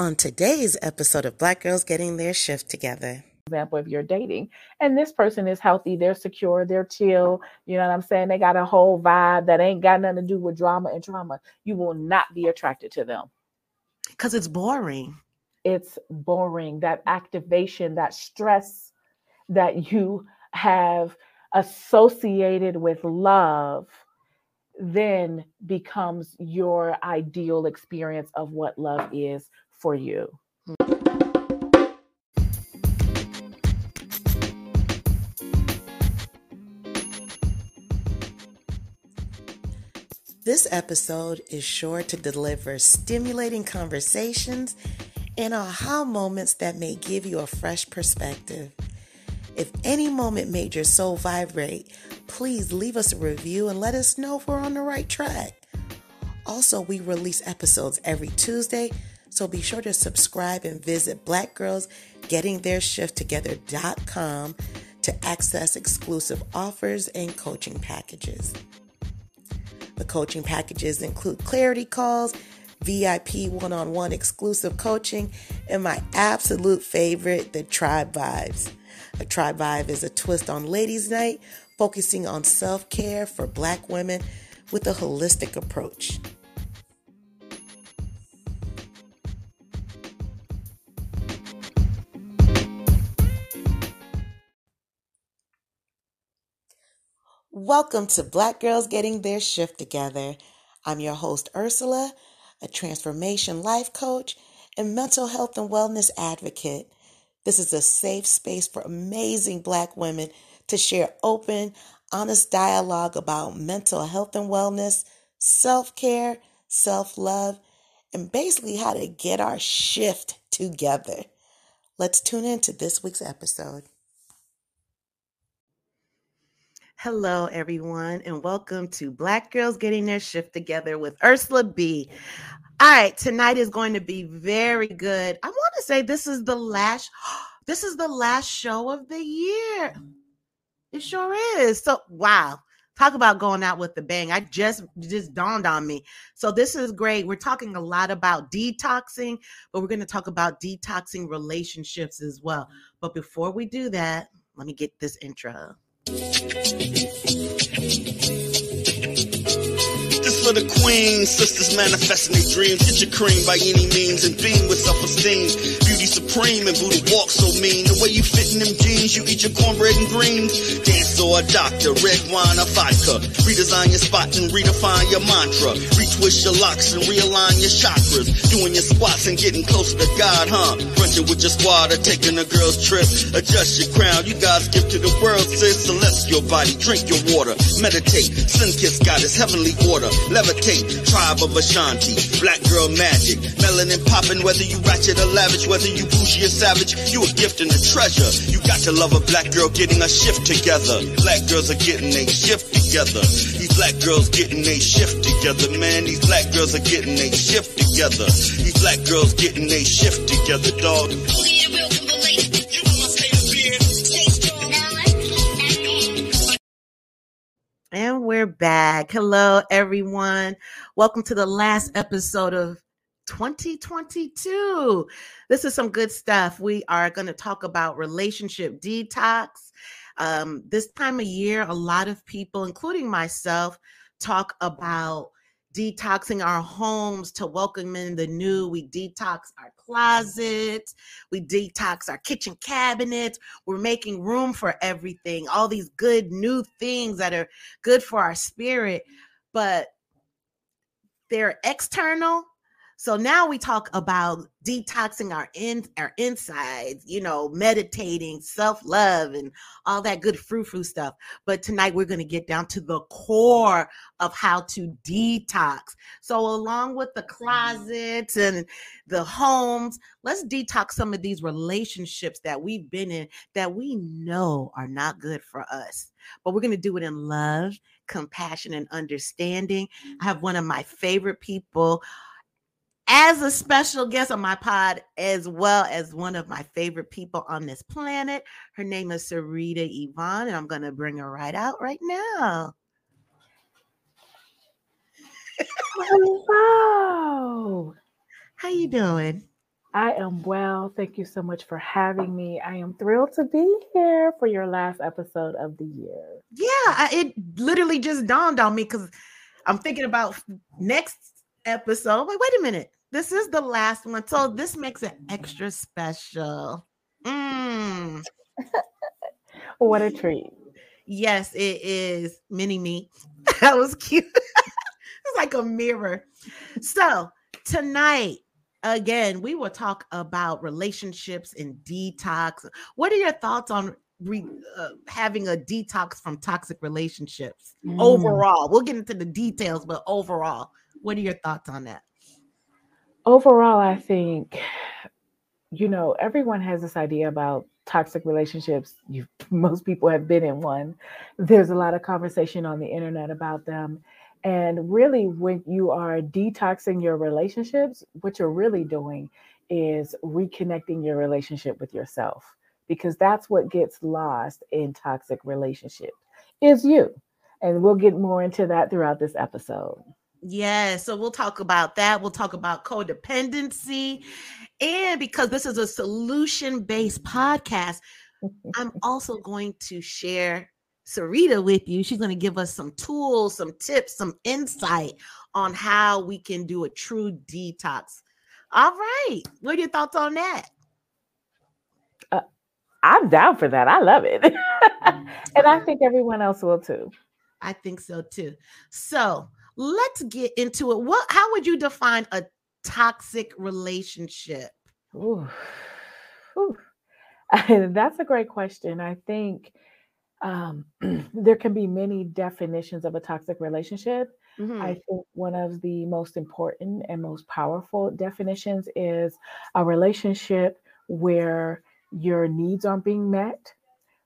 On today's episode of Black Girls Getting Their Shift Together. Example, if you're dating and this person is healthy, they're secure, they're chill, you know what I'm saying? They got a whole vibe that ain't got nothing to do with drama and trauma. You will not be attracted to them because it's boring. It's boring. That activation, that stress that you have associated with love then becomes your ideal experience of what love is for you. This episode is sure to deliver stimulating conversations and aha moments that may give you a fresh perspective. If any moment made your soul vibrate, please leave us a review and let us know if we're on the right track. Also, we release episodes every Tuesday, so be sure to subscribe and visit blackgirlsgettingtheirshifttogether.com to access exclusive offers and coaching packages. The coaching packages include clarity calls, VIP one on one exclusive coaching, and my absolute favorite, the Tribe Vibes. A Tribe Vibe is a twist on Ladies' Night, focusing on self care for Black women with a holistic approach. Welcome to Black Girls Getting Their Shift Together. I'm your host, Ursula, a transformation life coach and mental health and wellness advocate. This is a safe space for amazing Black women to share open, honest dialogue about mental health and wellness, self care, self love, and basically how to get our shift together. Let's tune in to this week's episode. Hello, everyone, and welcome to Black Girls Getting Their Shift Together with Ursula B. All right, tonight is going to be very good. I want to say this is the last this is the last show of the year. It sure is. So, wow. Talk about going out with the bang. I just just dawned on me. So this is great. We're talking a lot about detoxing, but we're going to talk about detoxing relationships as well. But before we do that, let me get this intro. This for the queen, sisters manifesting their dreams. Get your cream by any means and beam with self-esteem. Beauty supreme and Buddha walk so mean. The way you fit in them jeans, you eat your cornbread and greens. Dance or a doctor, red wine or vodka. Redesign your spot and redefine your mantra. Retwist your locks and realign your chakras. Doing your squats and getting closer to God, huh? Brunching with your squad or taking a girl's trip. Adjust your crown, you guys give to the world, sis. Celestial body, drink your water. Meditate, sun kiss God is heavenly order. Levitate, tribe of Ashanti. Black girl magic, melanin popping, whether you ratchet or lavish, whether you bougie or savage, you a gift and a treasure. You got to love a black girl getting a shift together. Black girls are getting a shift together. These black girls getting a shift together, man. These black girls are getting a shift together. These black girls getting a shift together, dog. And we're back. Hello, everyone. Welcome to the last episode of 2022. This is some good stuff. We are going to talk about relationship detox. Um, this time of year, a lot of people, including myself, talk about detoxing our homes to welcome in the new. We detox our closets, we detox our kitchen cabinets. We're making room for everything, all these good new things that are good for our spirit, but they're external so now we talk about detoxing our in our insides, you know, meditating, self-love and all that good frou-frou stuff. But tonight we're going to get down to the core of how to detox. So along with the mm-hmm. closets and the homes, let's detox some of these relationships that we've been in that we know are not good for us. But we're going to do it in love, compassion and understanding. I have one of my favorite people as a special guest on my pod, as well as one of my favorite people on this planet. Her name is Sarita Yvonne, and I'm going to bring her right out right now. Hello. How you doing? I am well. Thank you so much for having me. I am thrilled to be here for your last episode of the year. Yeah, I, it literally just dawned on me because I'm thinking about next episode. Wait, wait a minute. This is the last one. So this makes it extra special. Mm. what a treat. Yes, it is mini me. that was cute. it's like a mirror. So tonight, again, we will talk about relationships and detox. What are your thoughts on re, uh, having a detox from toxic relationships mm. overall? We'll get into the details, but overall, what are your thoughts on that? Overall, I think, you know, everyone has this idea about toxic relationships. You most people have been in one. There's a lot of conversation on the internet about them. And really, when you are detoxing your relationships, what you're really doing is reconnecting your relationship with yourself because that's what gets lost in toxic relationships is you. And we'll get more into that throughout this episode. Yeah, so we'll talk about that. We'll talk about codependency. And because this is a solution based podcast, I'm also going to share Sarita with you. She's going to give us some tools, some tips, some insight on how we can do a true detox. All right. What are your thoughts on that? Uh, I'm down for that. I love it. and I think everyone else will too. I think so too. So let's get into it. What how would you define a toxic relationship? Ooh. Ooh. That's a great question. I think um, there can be many definitions of a toxic relationship. Mm-hmm. I think one of the most important and most powerful definitions is a relationship where your needs aren't being met,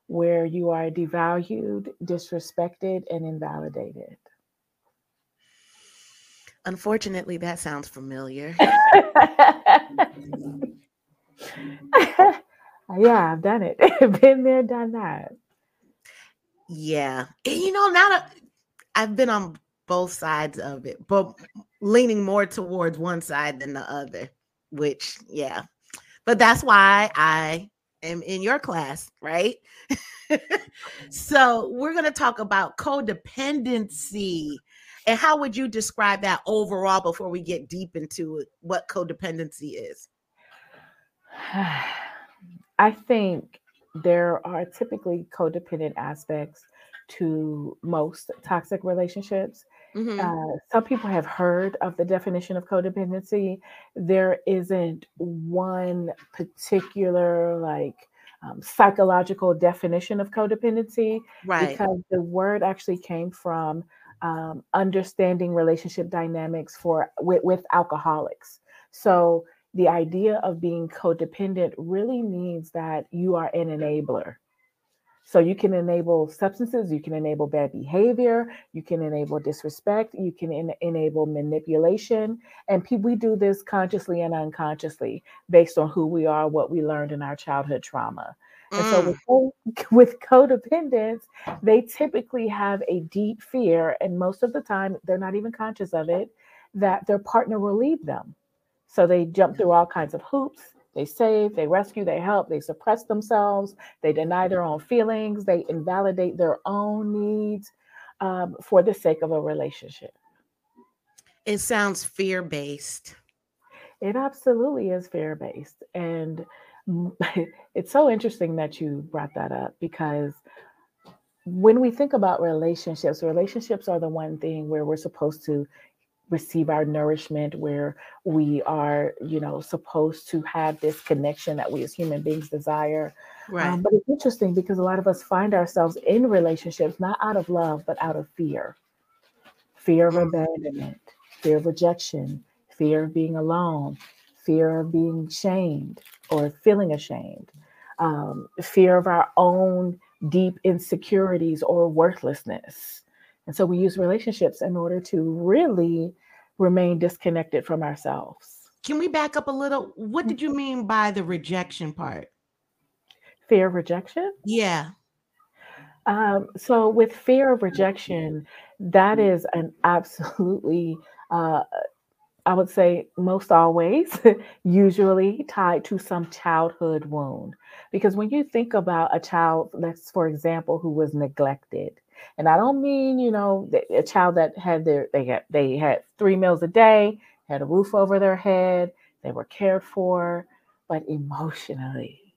where you are devalued, disrespected, and invalidated. Unfortunately, that sounds familiar. yeah, I've done it. Been there, done that. Yeah. And you know, now that I've been on both sides of it, but leaning more towards one side than the other, which, yeah. But that's why I am in your class, right? so, we're going to talk about codependency. And how would you describe that overall before we get deep into what codependency is? I think there are typically codependent aspects to most toxic relationships. Mm-hmm. Uh, some people have heard of the definition of codependency. There isn't one particular, like, um, psychological definition of codependency right. because the word actually came from um, understanding relationship dynamics for with, with alcoholics. So the idea of being codependent really means that you are an enabler. So you can enable substances, you can enable bad behavior, you can enable disrespect, you can en- enable manipulation. And pe- we do this consciously and unconsciously based on who we are, what we learned in our childhood trauma. Mm. And so with, with codependence, they typically have a deep fear, and most of the time they're not even conscious of it, that their partner will leave them. So they jump through all kinds of hoops. They save, they rescue, they help, they suppress themselves, they deny their own feelings, they invalidate their own needs um, for the sake of a relationship. It sounds fear based. It absolutely is fear based. And it's so interesting that you brought that up because when we think about relationships, relationships are the one thing where we're supposed to receive our nourishment where we are you know supposed to have this connection that we as human beings desire. Right. Um, but it's interesting because a lot of us find ourselves in relationships not out of love but out of fear. Fear of abandonment fear of rejection fear of being alone fear of being shamed or feeling ashamed um, fear of our own deep insecurities or worthlessness and so we use relationships in order to really remain disconnected from ourselves. Can we back up a little? What did you mm-hmm. mean by the rejection part? Fear of rejection? Yeah. Um, so, with fear of rejection, that is an absolutely uh, I would say most always, usually tied to some childhood wound. Because when you think about a child, let's for example, who was neglected, and I don't mean you know a child that had their they had they had three meals a day, had a roof over their head, they were cared for, but emotionally,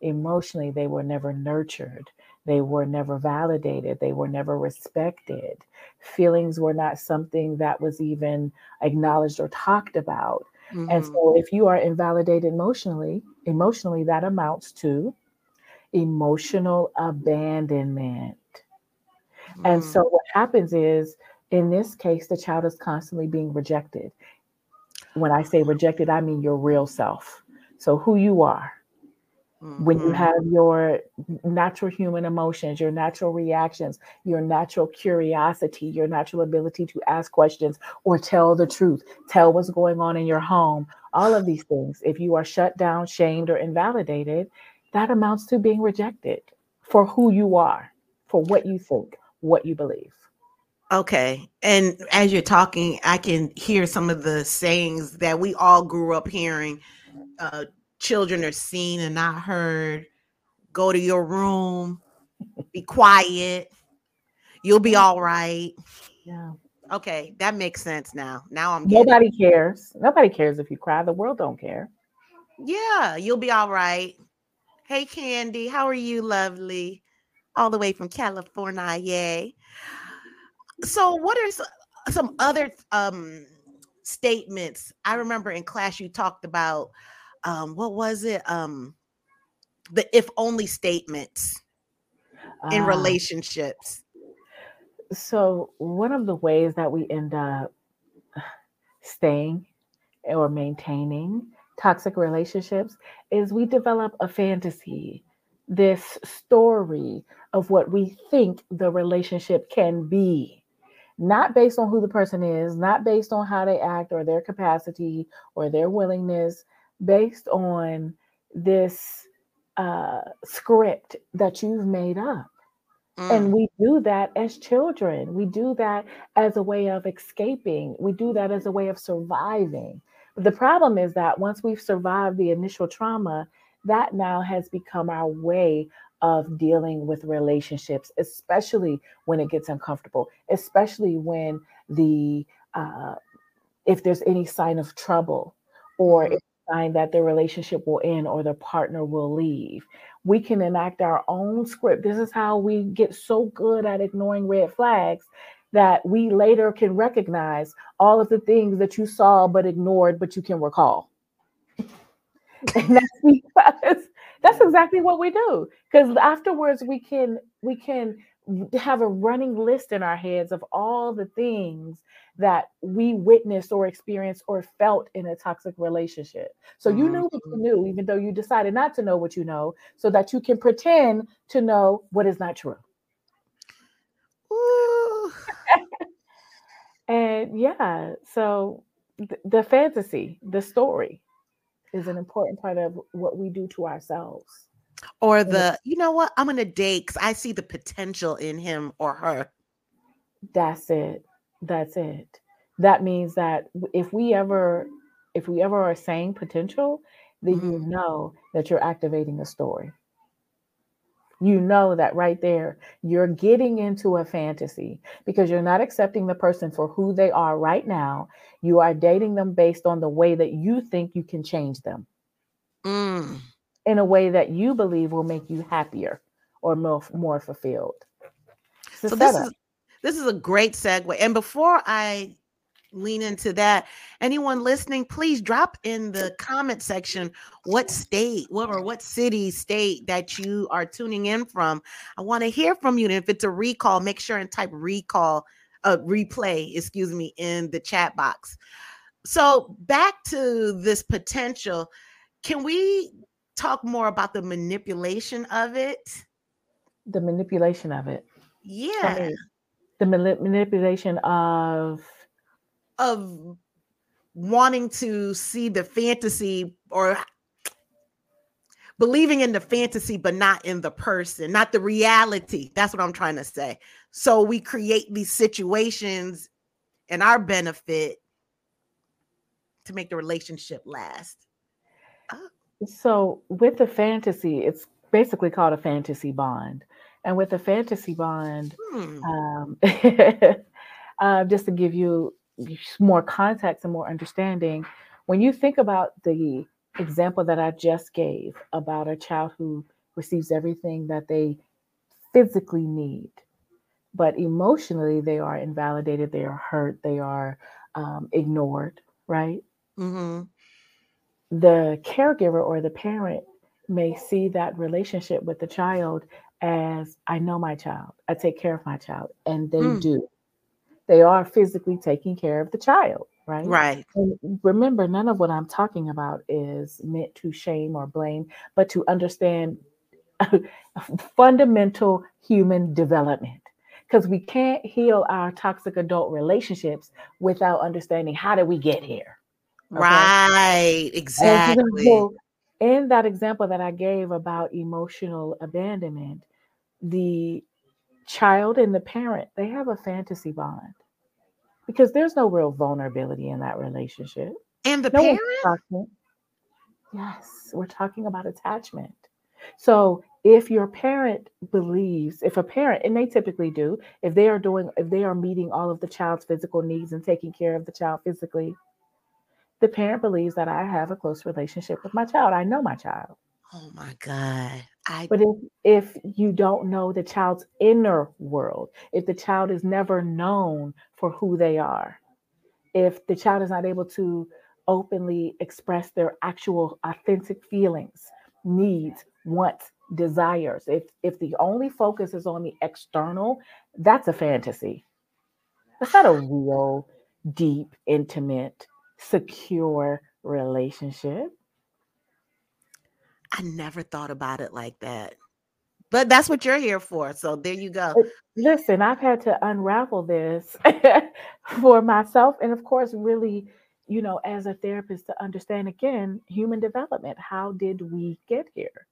emotionally they were never nurtured they were never validated. They were never respected. Feelings were not something that was even acknowledged or talked about. Mm-hmm. And so if you are invalidated emotionally, emotionally that amounts to emotional abandonment. Mm-hmm. And so what happens is in this case the child is constantly being rejected. When I say rejected, I mean your real self. So who you are, Mm-hmm. When you mm-hmm. have your natural human emotions, your natural reactions, your natural curiosity, your natural ability to ask questions or tell the truth, tell what's going on in your home, all of these things, if you are shut down, shamed, or invalidated, that amounts to being rejected for who you are, for what you think, what you believe. Okay. And as you're talking, I can hear some of the sayings that we all grew up hearing. Uh, children are seen and not heard. Go to your room, be quiet. You'll be all right. Yeah. Okay, that makes sense now. Now I'm nobody it. cares. Nobody cares if you cry. The world don't care. Yeah, you'll be all right. Hey Candy, how are you, lovely? All the way from California. Yay. So what are some other um statements? I remember in class you talked about um what was it? Um the if only statements in uh, relationships. So one of the ways that we end up staying or maintaining toxic relationships is we develop a fantasy this story of what we think the relationship can be. Not based on who the person is not based on how they act or their capacity or their willingness based on this uh, script that you've made up. Mm. And we do that as children. We do that as a way of escaping. We do that as a way of surviving. But the problem is that once we've survived the initial trauma, that now has become our way of dealing with relationships, especially when it gets uncomfortable, especially when the uh, if there's any sign of trouble or mm-hmm. if sign that the relationship will end or the partner will leave. We can enact our own script. This is how we get so good at ignoring red flags that we later can recognize all of the things that you saw but ignored, but you can recall. and that's because that's exactly what we do. Because afterwards we can we can have a running list in our heads of all the things that we witnessed or experienced or felt in a toxic relationship. So you knew what you mm-hmm. knew, even though you decided not to know what you know, so that you can pretend to know what is not true. and yeah, so th- the fantasy, the story is an important part of what we do to ourselves. Or the, you know what, I'm gonna date because I see the potential in him or her. That's it. That's it. That means that if we ever, if we ever are saying potential, then mm-hmm. you know that you're activating a story. You know that right there, you're getting into a fantasy because you're not accepting the person for who they are right now. You are dating them based on the way that you think you can change them. Mm in a way that you believe will make you happier or more, more fulfilled. So this is this is a great segue. And before I lean into that, anyone listening, please drop in the comment section what state, what or what city, state that you are tuning in from. I want to hear from you. And if it's a recall, make sure and type recall, uh, replay, excuse me, in the chat box. So back to this potential. Can we talk more about the manipulation of it? The manipulation of it. Yeah. The manipulation of of wanting to see the fantasy or believing in the fantasy but not in the person not the reality that's what i'm trying to say so we create these situations in our benefit to make the relationship last? So with the fantasy, it's basically called a fantasy bond. And with a fantasy bond, hmm. um, uh, just to give you more context and more understanding, when you think about the example that I just gave about a child who receives everything that they physically need, but emotionally they are invalidated, they are hurt, they are um, ignored, right? Mm-hmm. The caregiver or the parent may see that relationship with the child as I know my child, I take care of my child, and they mm. do. They are physically taking care of the child, right? Right. And remember, none of what I'm talking about is meant to shame or blame, but to understand fundamental human development. Because we can't heal our toxic adult relationships without understanding how did we get here. Okay? Right, exactly. So in that example that I gave about emotional abandonment, the child and the parent, they have a fantasy bond because there's no real vulnerability in that relationship. And the no parent? Talking, yes, we're talking about attachment. So if your parent believes, if a parent, and they typically do, if they are doing, if they are meeting all of the child's physical needs and taking care of the child physically, the parent believes that I have a close relationship with my child. I know my child. Oh my God. I but if if you don't know the child's inner world, if the child is never known for who they are, if the child is not able to openly express their actual authentic feelings, needs, wants, desires, if if the only focus is on the external, that's a fantasy. That's not a real, deep, intimate secure relationship. I never thought about it like that. But that's what you're here for. So there you go. Listen, I've had to unravel this for myself. And of course, really, you know, as a therapist, to understand again human development. How did we get here?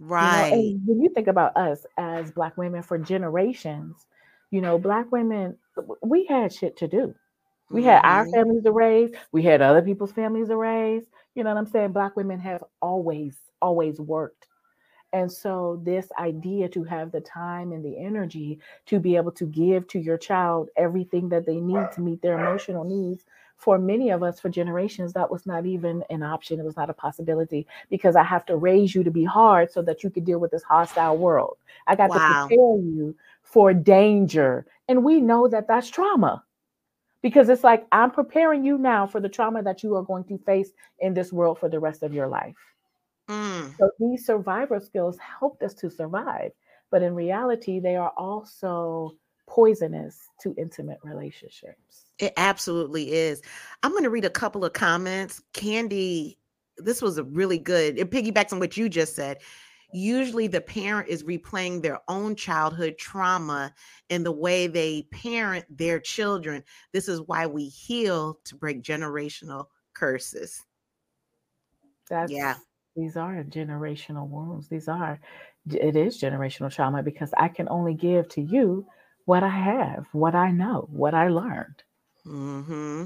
Right. You know, when you think about us as Black women for generations, you know, Black women, we had shit to do. We had our mm-hmm. families to raise. We had other people's families to raise. You know what I'm saying? Black women have always, always worked. And so, this idea to have the time and the energy to be able to give to your child everything that they need to meet their emotional needs, for many of us, for generations, that was not even an option. It was not a possibility because I have to raise you to be hard so that you could deal with this hostile world. I got wow. to prepare you for danger. And we know that that's trauma because it's like I'm preparing you now for the trauma that you are going to face in this world for the rest of your life. Mm. So these survivor skills helped us to survive, but in reality, they are also poisonous to intimate relationships. It absolutely is. I'm going to read a couple of comments. Candy, this was a really good. It piggybacks on what you just said usually the parent is replaying their own childhood trauma in the way they parent their children. This is why we heal to break generational curses. That's yeah. These are generational wounds. These are it is generational trauma because I can only give to you what I have, what I know, what I learned. Mm-hmm.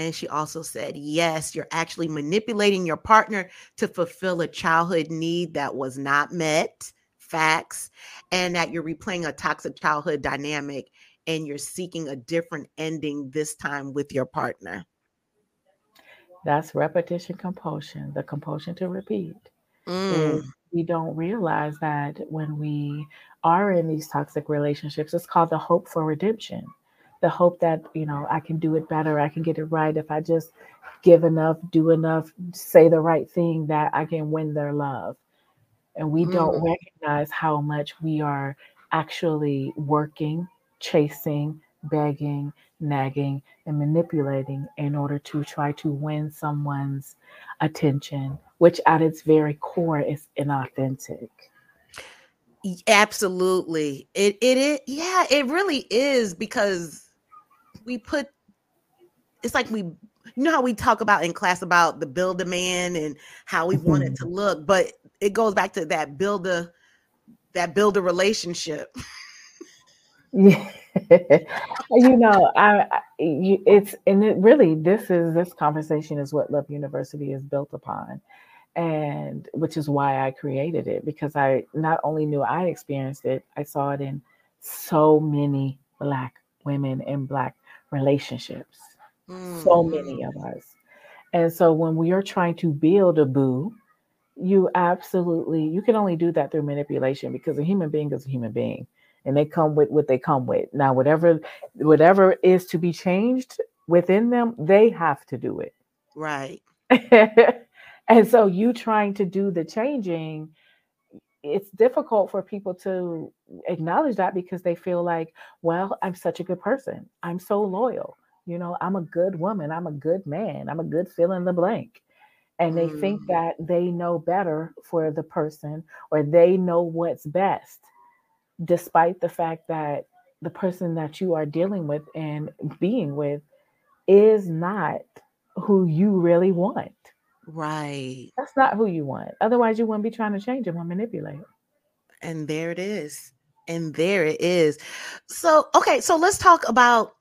And she also said, yes, you're actually manipulating your partner to fulfill a childhood need that was not met, facts, and that you're replaying a toxic childhood dynamic and you're seeking a different ending this time with your partner. That's repetition compulsion, the compulsion to repeat. Mm. We don't realize that when we are in these toxic relationships, it's called the hope for redemption the hope that you know I can do it better, I can get it right if I just give enough, do enough, say the right thing that I can win their love. And we mm. don't recognize how much we are actually working, chasing, begging, nagging, and manipulating in order to try to win someone's attention, which at its very core is inauthentic. Absolutely. It it, it yeah, it really is because we put it's like we you know how we talk about in class about the build a man and how we want it to mm-hmm. look, but it goes back to that build a that build a relationship. Yeah. you know, I, I you, it's and it really this is this conversation is what Love University is built upon, and which is why I created it because I not only knew I experienced it, I saw it in so many Black women and Black relationships, mm. so many of us, and so when we are trying to build a boo, you absolutely you can only do that through manipulation because a human being is a human being and they come with what they come with. Now, whatever whatever is to be changed within them, they have to do it. Right. and so you trying to do the changing, it's difficult for people to acknowledge that because they feel like, well, I'm such a good person. I'm so loyal. You know, I'm a good woman. I'm a good man. I'm a good fill in the blank. And they mm. think that they know better for the person or they know what's best despite the fact that the person that you are dealing with and being with is not who you really want. Right. That's not who you want. Otherwise, you wouldn't be trying to change him or manipulate. And there it is. And there it is. So, okay, so let's talk about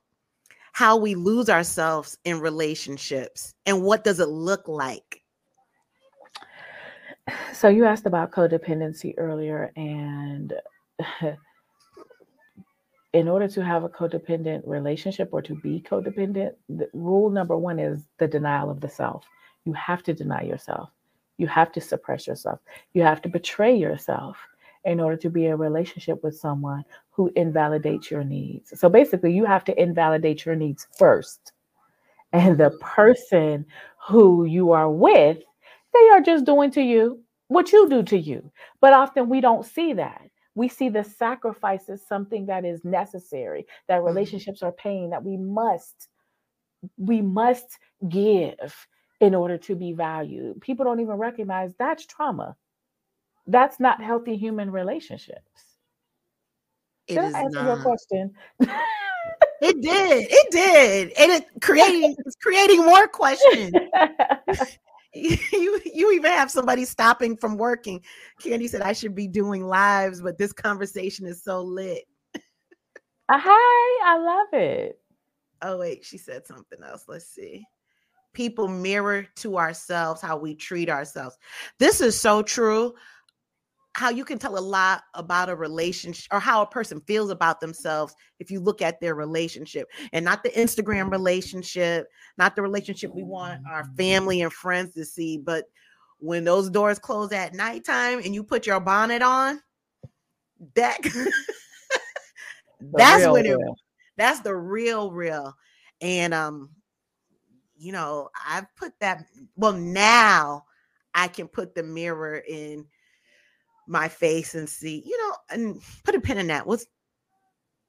how we lose ourselves in relationships and what does it look like? So, you asked about codependency earlier, and in order to have a codependent relationship or to be codependent, the rule number one is the denial of the self. You have to deny yourself. You have to suppress yourself. You have to betray yourself in order to be in a relationship with someone who invalidates your needs. So basically, you have to invalidate your needs first. And the person who you are with, they are just doing to you what you do to you. But often we don't see that we see the sacrifice as something that is necessary that mm-hmm. relationships are paying that we must we must give in order to be valued people don't even recognize that's trauma that's not healthy human relationships it did I answer not. your question it did it did and it creating it's creating more questions you you even have somebody stopping from working. Candy said I should be doing lives, but this conversation is so lit. hi, I love it. Oh wait, she said something else. Let's see. People mirror to ourselves how we treat ourselves. This is so true how you can tell a lot about a relationship or how a person feels about themselves if you look at their relationship and not the Instagram relationship, not the relationship we want our family and friends to see, but when those doors close at nighttime and you put your bonnet on, that that's when it real. that's the real real. And um, you know, I've put that well now I can put the mirror in my face and see, you know, and put a pin in that. Let's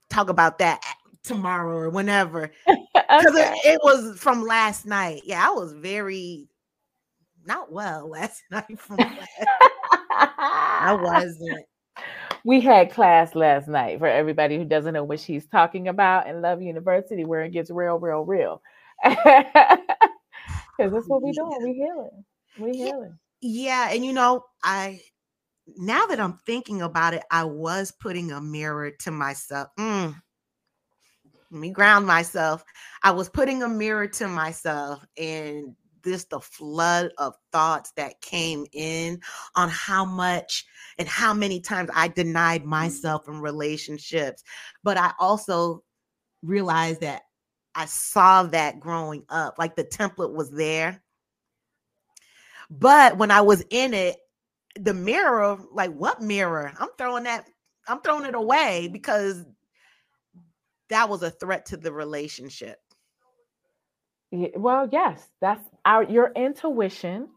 talk about that tomorrow or whenever. Because okay. it, it, was from last night. Yeah, I was very not well last night from last. I wasn't. We had class last night for everybody who doesn't know what she's talking about in Love University, where it gets real, real, real. Because that's what we doing. We healing. We healing. Yeah, and you know, I now that I'm thinking about it, I was putting a mirror to myself. Mm. Let me ground myself. I was putting a mirror to myself and this the flood of thoughts that came in on how much and how many times I denied myself in relationships. But I also realized that I saw that growing up, like the template was there. But when I was in it, the mirror, like what mirror? I'm throwing that, I'm throwing it away because that was a threat to the relationship. well, yes, that's our your intuition,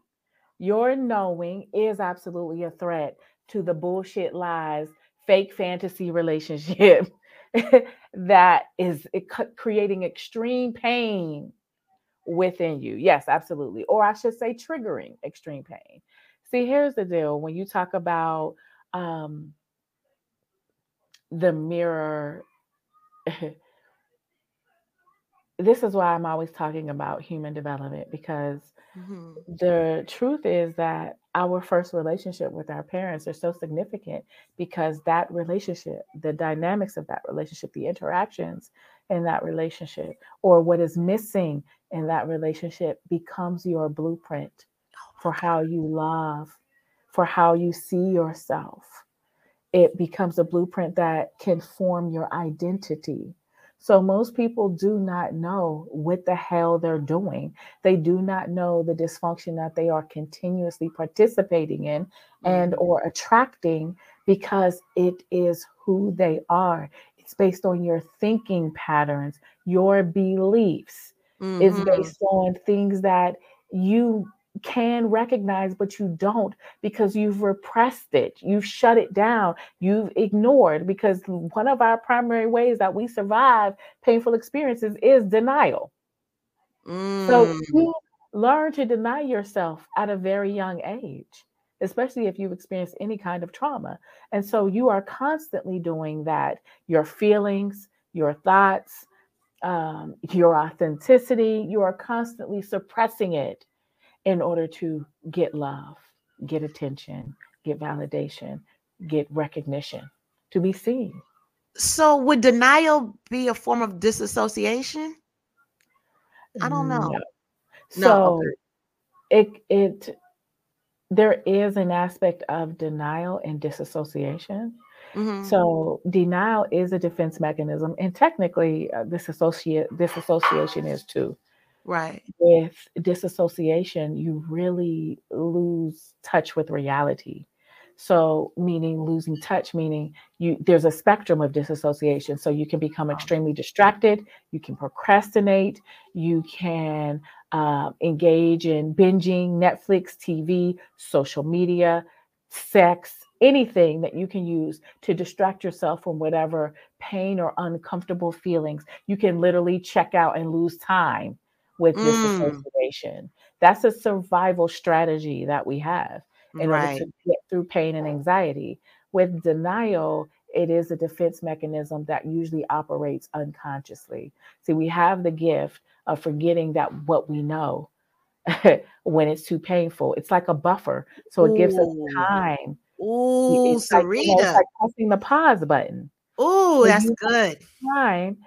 your knowing is absolutely a threat to the bullshit lies, fake fantasy relationship that is creating extreme pain within you. Yes, absolutely. Or I should say triggering extreme pain. See, here's the deal. When you talk about um, the mirror, this is why I'm always talking about human development because hmm the truth is that our first relationship with our parents are so significant because that relationship, the dynamics of that relationship, the interactions in that relationship, or what is missing in that relationship becomes your blueprint for how you love, for how you see yourself. It becomes a blueprint that can form your identity. So most people do not know what the hell they're doing. They do not know the dysfunction that they are continuously participating in and Mhm. or attracting because it is who they are. It's based on your thinking patterns, your beliefs. It's Mhm. based on things that you can recognize, but you don't because you've repressed it, you've shut it down, you've ignored. Because one of our primary ways that we survive painful experiences is denial. So Mm. you learn to deny yourself at a very young age, especially if you've experienced any kind of trauma. And so you are constantly doing that. Your feelings, your thoughts, um, your authenticity, you are constantly suppressing it in order to get love, get attention, get validation, get recognition, to be seen. So would denial be a form of disassociation? I don't know. No. No, So okay. it it there is an aspect of denial and disassociation. Mhm. So denial is a defense mechanism, and technically, uh, disassociate disassociation is too. Right. With disassociation, you really lose touch with reality. So, meaning losing touch, meaning you there's a spectrum of disassociation. So you can become extremely distracted, you can procrastinate, you can uh, engage in binging, Netflix, TV, social media, sex, anything that you can use to distract yourself from whatever pain or uncomfortable feelings. You can literally check out and lose time with Mm. disassociation. That's a survival strategy that we have in order to get through pain and anxiety. With denial, it is a defense mechanism that usually operates unconsciously. See, we have the gift of forgetting that what we know when it's too painful. It's like a buffer. So it gives us time. Ooh, It's like, you know, it's like pressing the pause button. Ooh, So that's good. time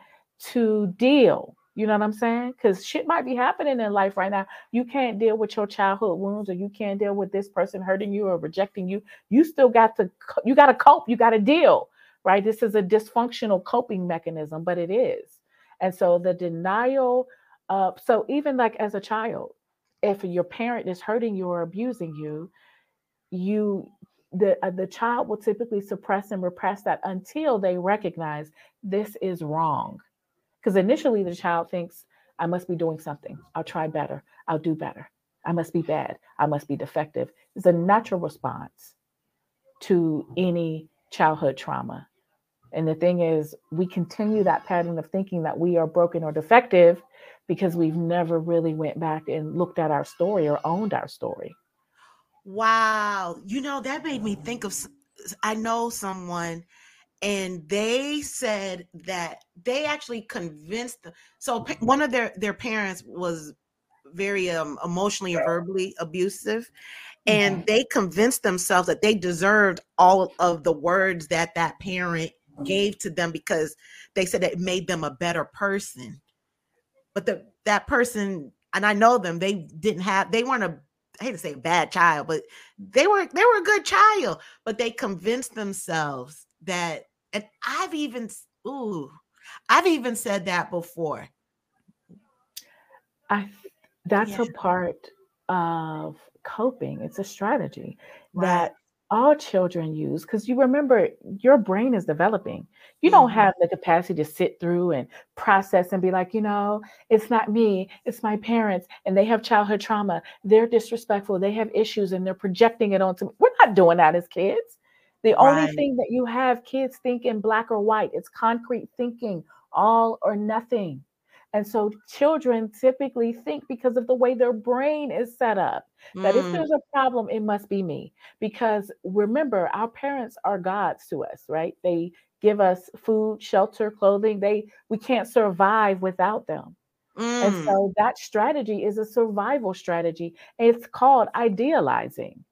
to deal. You know what I'm saying? Because shit might be happening in life right now. You can't deal with your childhood wounds, or you can't deal with this person hurting you or rejecting you. You still got to, you got to cope. You got to deal, right? This is a dysfunctional coping mechanism, but it is. And so the denial, uh, so even like as a child, if your parent is hurting you or abusing you, you the uh, the child will typically suppress and repress that until they recognize this is wrong because initially the child thinks i must be doing something. I'll try better. I'll do better. I must be bad. I must be defective. It's a natural response to any childhood trauma. And the thing is we continue that pattern of thinking that we are broken or defective because we've never really went back and looked at our story or owned our story. Wow. You know, that made me think of I know someone and they said that they actually convinced the, so one of their their parents was very um, emotionally or verbally abusive and they convinced themselves that they deserved all of the words that that parent gave to them because they said it made them a better person. But the that person and i know them they didn't have they weren't a i hate to say a bad child but they were they were a good child but they convinced themselves that and i've even ooh i've even said that before I that's Yeah. a part of coping. It's a strategy Right. that all children use because you remember your brain is developing. You don't Mhm. have the capacity to sit through and process and be like, you know, it's not me, it's my parents, and they have childhood trauma. They're disrespectful, they have issues, and they're projecting it onto me. We're not doing that as kids. The only thing that you have kids think in black or white, it's concrete thinking, all or nothing. And so children typically think because of the way their brain is set up that if Mm, there's a problem, it must be me. Because remember, our parents are gods to us, right? They give us food, shelter, clothing. They we can't survive without them. And Mm. so that strategy is a survival strategy. It's called idealizing.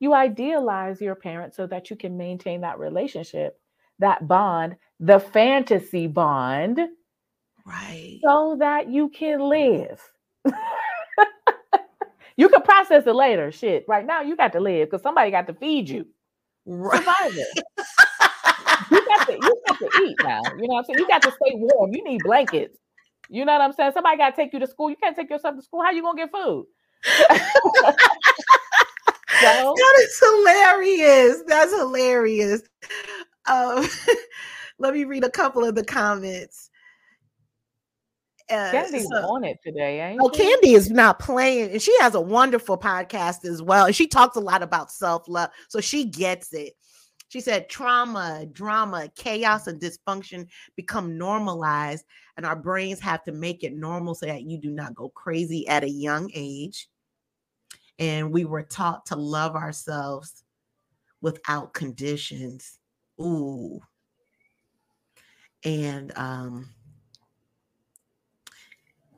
You idealize your parents so that you can maintain that relationship, that bond, the fantasy bond, Right. so that you can live. you can process it later. Shit. Right now, you got to live because somebody got to feed you. Right. Survivor. you got to you got to eat now. You know what I'm saying? You got to stay warm. You need blankets. You know what I'm saying? Somebody got to take you to school. You can't take yourself to school. How you gonna get food? so That is hilarious. That's hilarious. Um, let me read a couple of the comments. Uh, Candy's so- on it today, ain't Oh, she? Candy is not playing, and she has a wonderful podcast as well. And she talks a lot about self love, so she gets it. She said, trauma, drama, chaos, and dysfunction become normalized, and our brains have to make it normal so that you do not go crazy at a young age. And we were taught to love ourselves without conditions. Ooh. And um,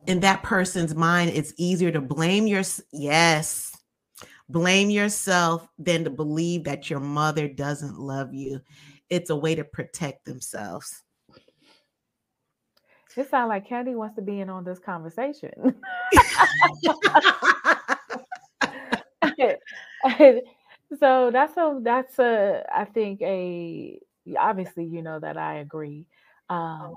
in that person's mind, it's easier to blame your yes, blame yourself than to believe that your mother doesn't love you. It's a way to protect themselves. It sounds like Candy wants to be in on this conversation. so that's a that's a I think a obviously you know that I agree. Um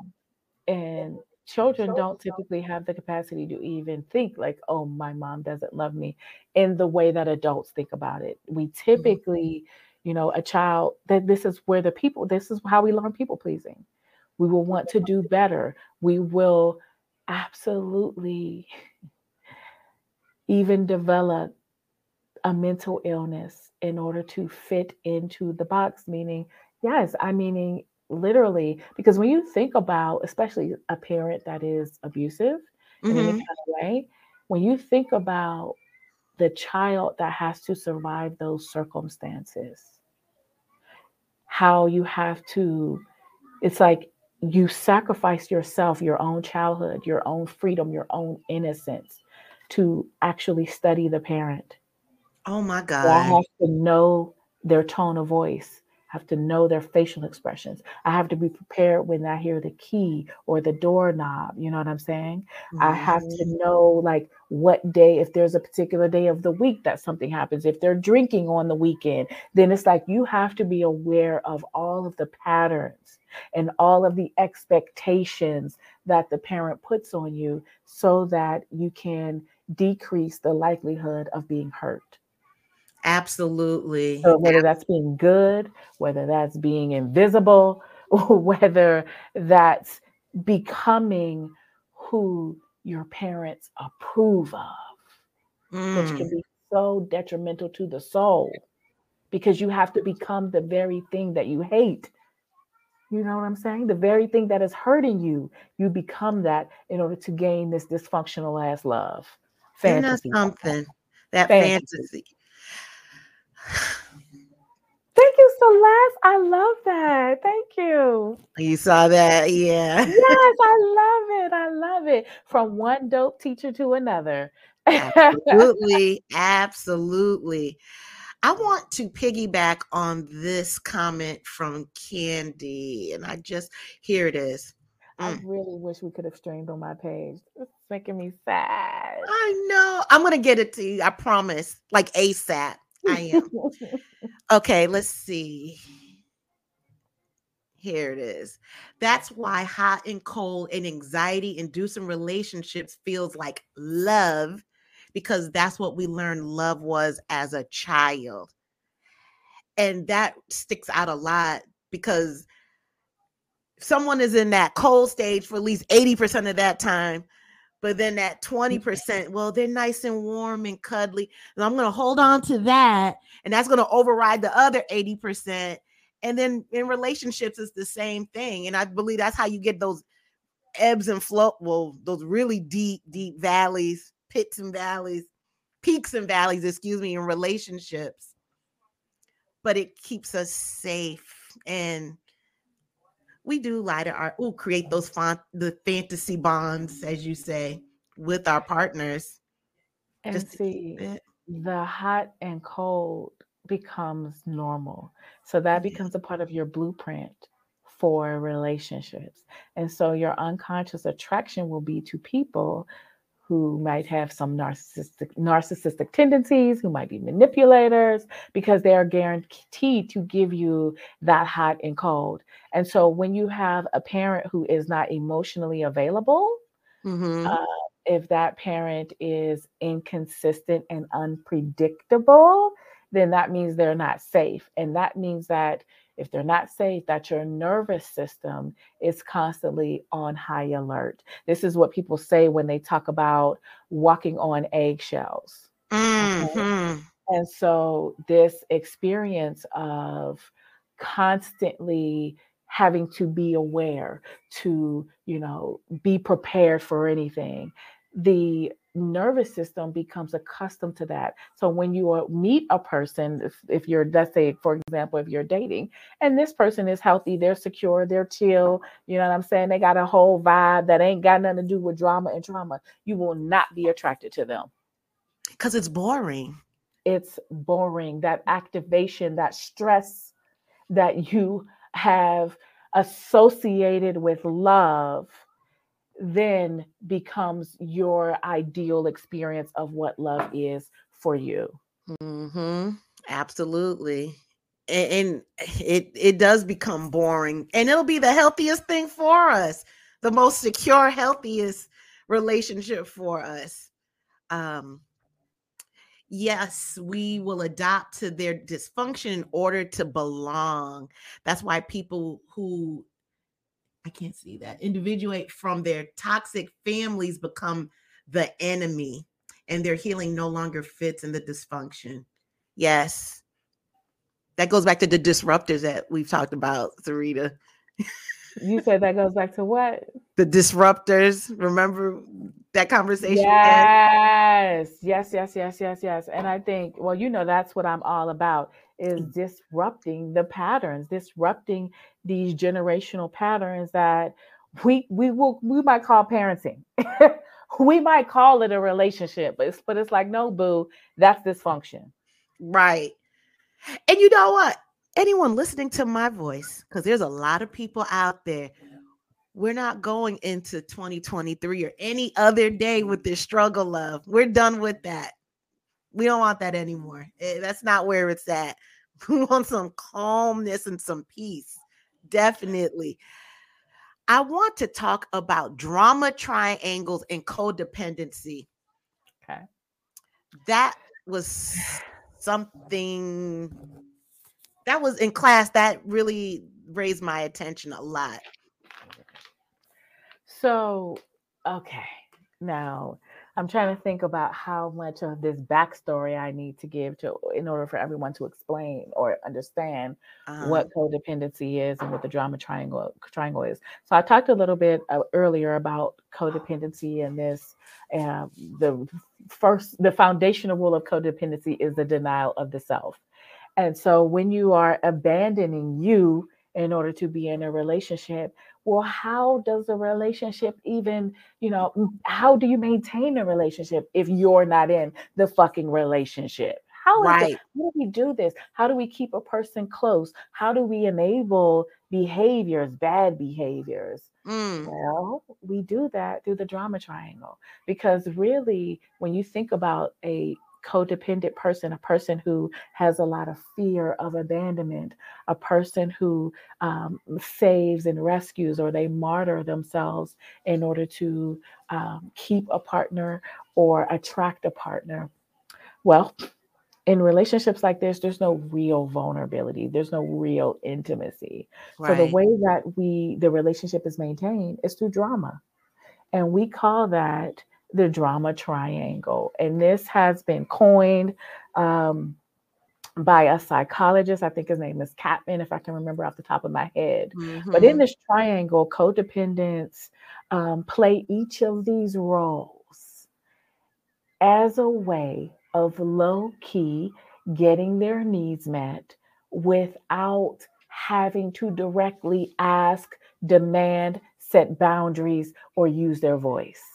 and children don't typically have the capacity to even think like oh my mom doesn't love me in the way that adults think about it. We typically you know a child that this is where the people this is how we learn people pleasing. We will want to do better. We will absolutely even develop a mental illness in order to fit into the box meaning yes i meaning literally because when you think about especially a parent that is abusive in any Mhm. kind of way when you think about the child that has to survive those circumstances how you have to it's like you sacrifice yourself your own childhood your own freedom your own innocence to actually study the parent Oh my so I have to know their tone of voice. I have to know their facial expressions. I have to be prepared when I hear the key or the doorknob. You know what I'm saying? I have Mhm. to know like what day, if there's a particular day of the week that something happens, if they're drinking on the weekend, then it's like you have to be aware of all of the patterns and all of the expectations that the parent puts on you so that you can decrease the likelihood of being hurt. Absolutely. So whether that's being good, whether that's being invisible, or whether that's becoming who your parents approve of, which Mm. can be so detrimental to the soul because you have to become the very thing that you hate. You know what I'm saying? The very thing that is hurting you, you become that in order to gain this dysfunctional ass love. Fantasy. something? That Fantasy. fantasy. Thank you, Celeste. I love that. Thank you. You saw that? Yeah. Yes, I love it. I love it. From one dope teacher to another. Absolutely. Absolutely. I want to piggyback on this comment from Candy, and I just here it is. I Mm. really wish we could have streamed on my page. It's making me sad. I know. I'm gonna get it to you. I promise. Like ASAP. I am. Okay, let's see. Here it is. That's why hot and cold and anxiety inducing relationships feels like love because that's what we learned love was as a child. And that sticks out a lot because someone is in that cold stage for at least 80% of that time. But then that 20%, mm-hmm. well, they're nice and warm and cuddly. And I'm going to hold on to that. And that's going to override the other 80%. And then in relationships, it's the same thing. And I believe that's how you get those ebbs and flow. Well, those really deep, deep valleys, pits and valleys, peaks and valleys, excuse me, in relationships. But it keeps us safe. And we do lie to our oh create those font the fantasy bonds as you say with our partners. And see the hot and cold becomes normal. So that becomes a part of your blueprint for relationships. And so your unconscious attraction will be to people who might have some narcissistic narcissistic tendencies, who might be manipulators, because they are guaranteed to give you that hot and cold. And so when you have a parent who is not emotionally available, mm-hmm. uh, if that parent is inconsistent and unpredictable, then that means they're not safe. And that means that if they're not safe, that your nervous system is constantly on high alert. This is what people say when they talk about walking on eggshells. Mm-hmm. Okay? And so, this experience of constantly having to be aware, to, you know, be prepared for anything, the nervous system becomes accustomed to that. So when you uh, meet a person, if, if you're, let's say, for example, if you're dating and this person is healthy, they're secure, they're chill, you know what I'm saying? They got a whole vibe that ain't got nothing to do with drama and trauma, you will not be attracted to them. Because it's boring. It's boring. That activation, that stress that you have associated with love then becomes your ideal experience of what love is for you. Mm-hmm. Absolutely. And, it it does become boring, and it'll be the healthiest thing for us, the most secure, healthiest relationship for us. Um, yes, we will adapt to their dysfunction in order to belong. That's why people who I can't see that. Individuate from their toxic families become the enemy and their healing no longer fits in the dysfunction. Yes. That goes back to the disruptors that we've talked about, Sarita. you said that goes back to what? The disruptors. Remember that conversation? Yes, yes, yes, yes, yes, yes. And I think, well, you know, that's what I'm all about is mm. disrupting the patterns, disrupting these generational patterns that we we will we might call parenting. we might call it a relationship, but it's but it's like no boo, that's dysfunction. Right. And you know what? Anyone listening to my voice, because there's a lot of people out there. We're not going into 2023 or any other day with this struggle love. We're done with that. We don't want that anymore. Eh, that's not where it's at. We want some calmness and some peace. Definitely. I want to talk about drama triangles and codependency. Okay. That was something that was in class that really raised my attention a lot. So, okay. Now, I'm trying to think about how much of this backstory I need to give to in order for everyone to explain or understand uh-huh. what codependency is and what the drama triangle triangle is. So I talked a little bit uh, earlier about codependency and this. Uh, the first, the foundational rule of codependency is the denial of the self. And so when you are abandoning you in order to be in a relationship, well how does a relationship even you know how do you maintain a relationship if you're not in the fucking relationship how, right. how do we do this how do we keep a person close how do we enable behaviors bad behaviors mm. well we do that through the drama triangle because really when you think about a codependent person, a person who has a lot of fear of abandonment, a person who um, saves and rescues or they martyr themselves in order to um, keep a partner or attract a partner. Well, in relationships like this, there's no real vulnerability. There's no real intimacy. Right. So the way that we the relationship is maintained is through drama. And we call that the drama triangle. And this has been coined um, by a psychologist. I think his name is Karpman, if I can remember off the top of my head. Mm-hmm. But in mm-hmm. this triangle, codependents um, play each of these roles as a way of low key getting their needs met without having to directly ask, demand, set boundaries, or use their voice.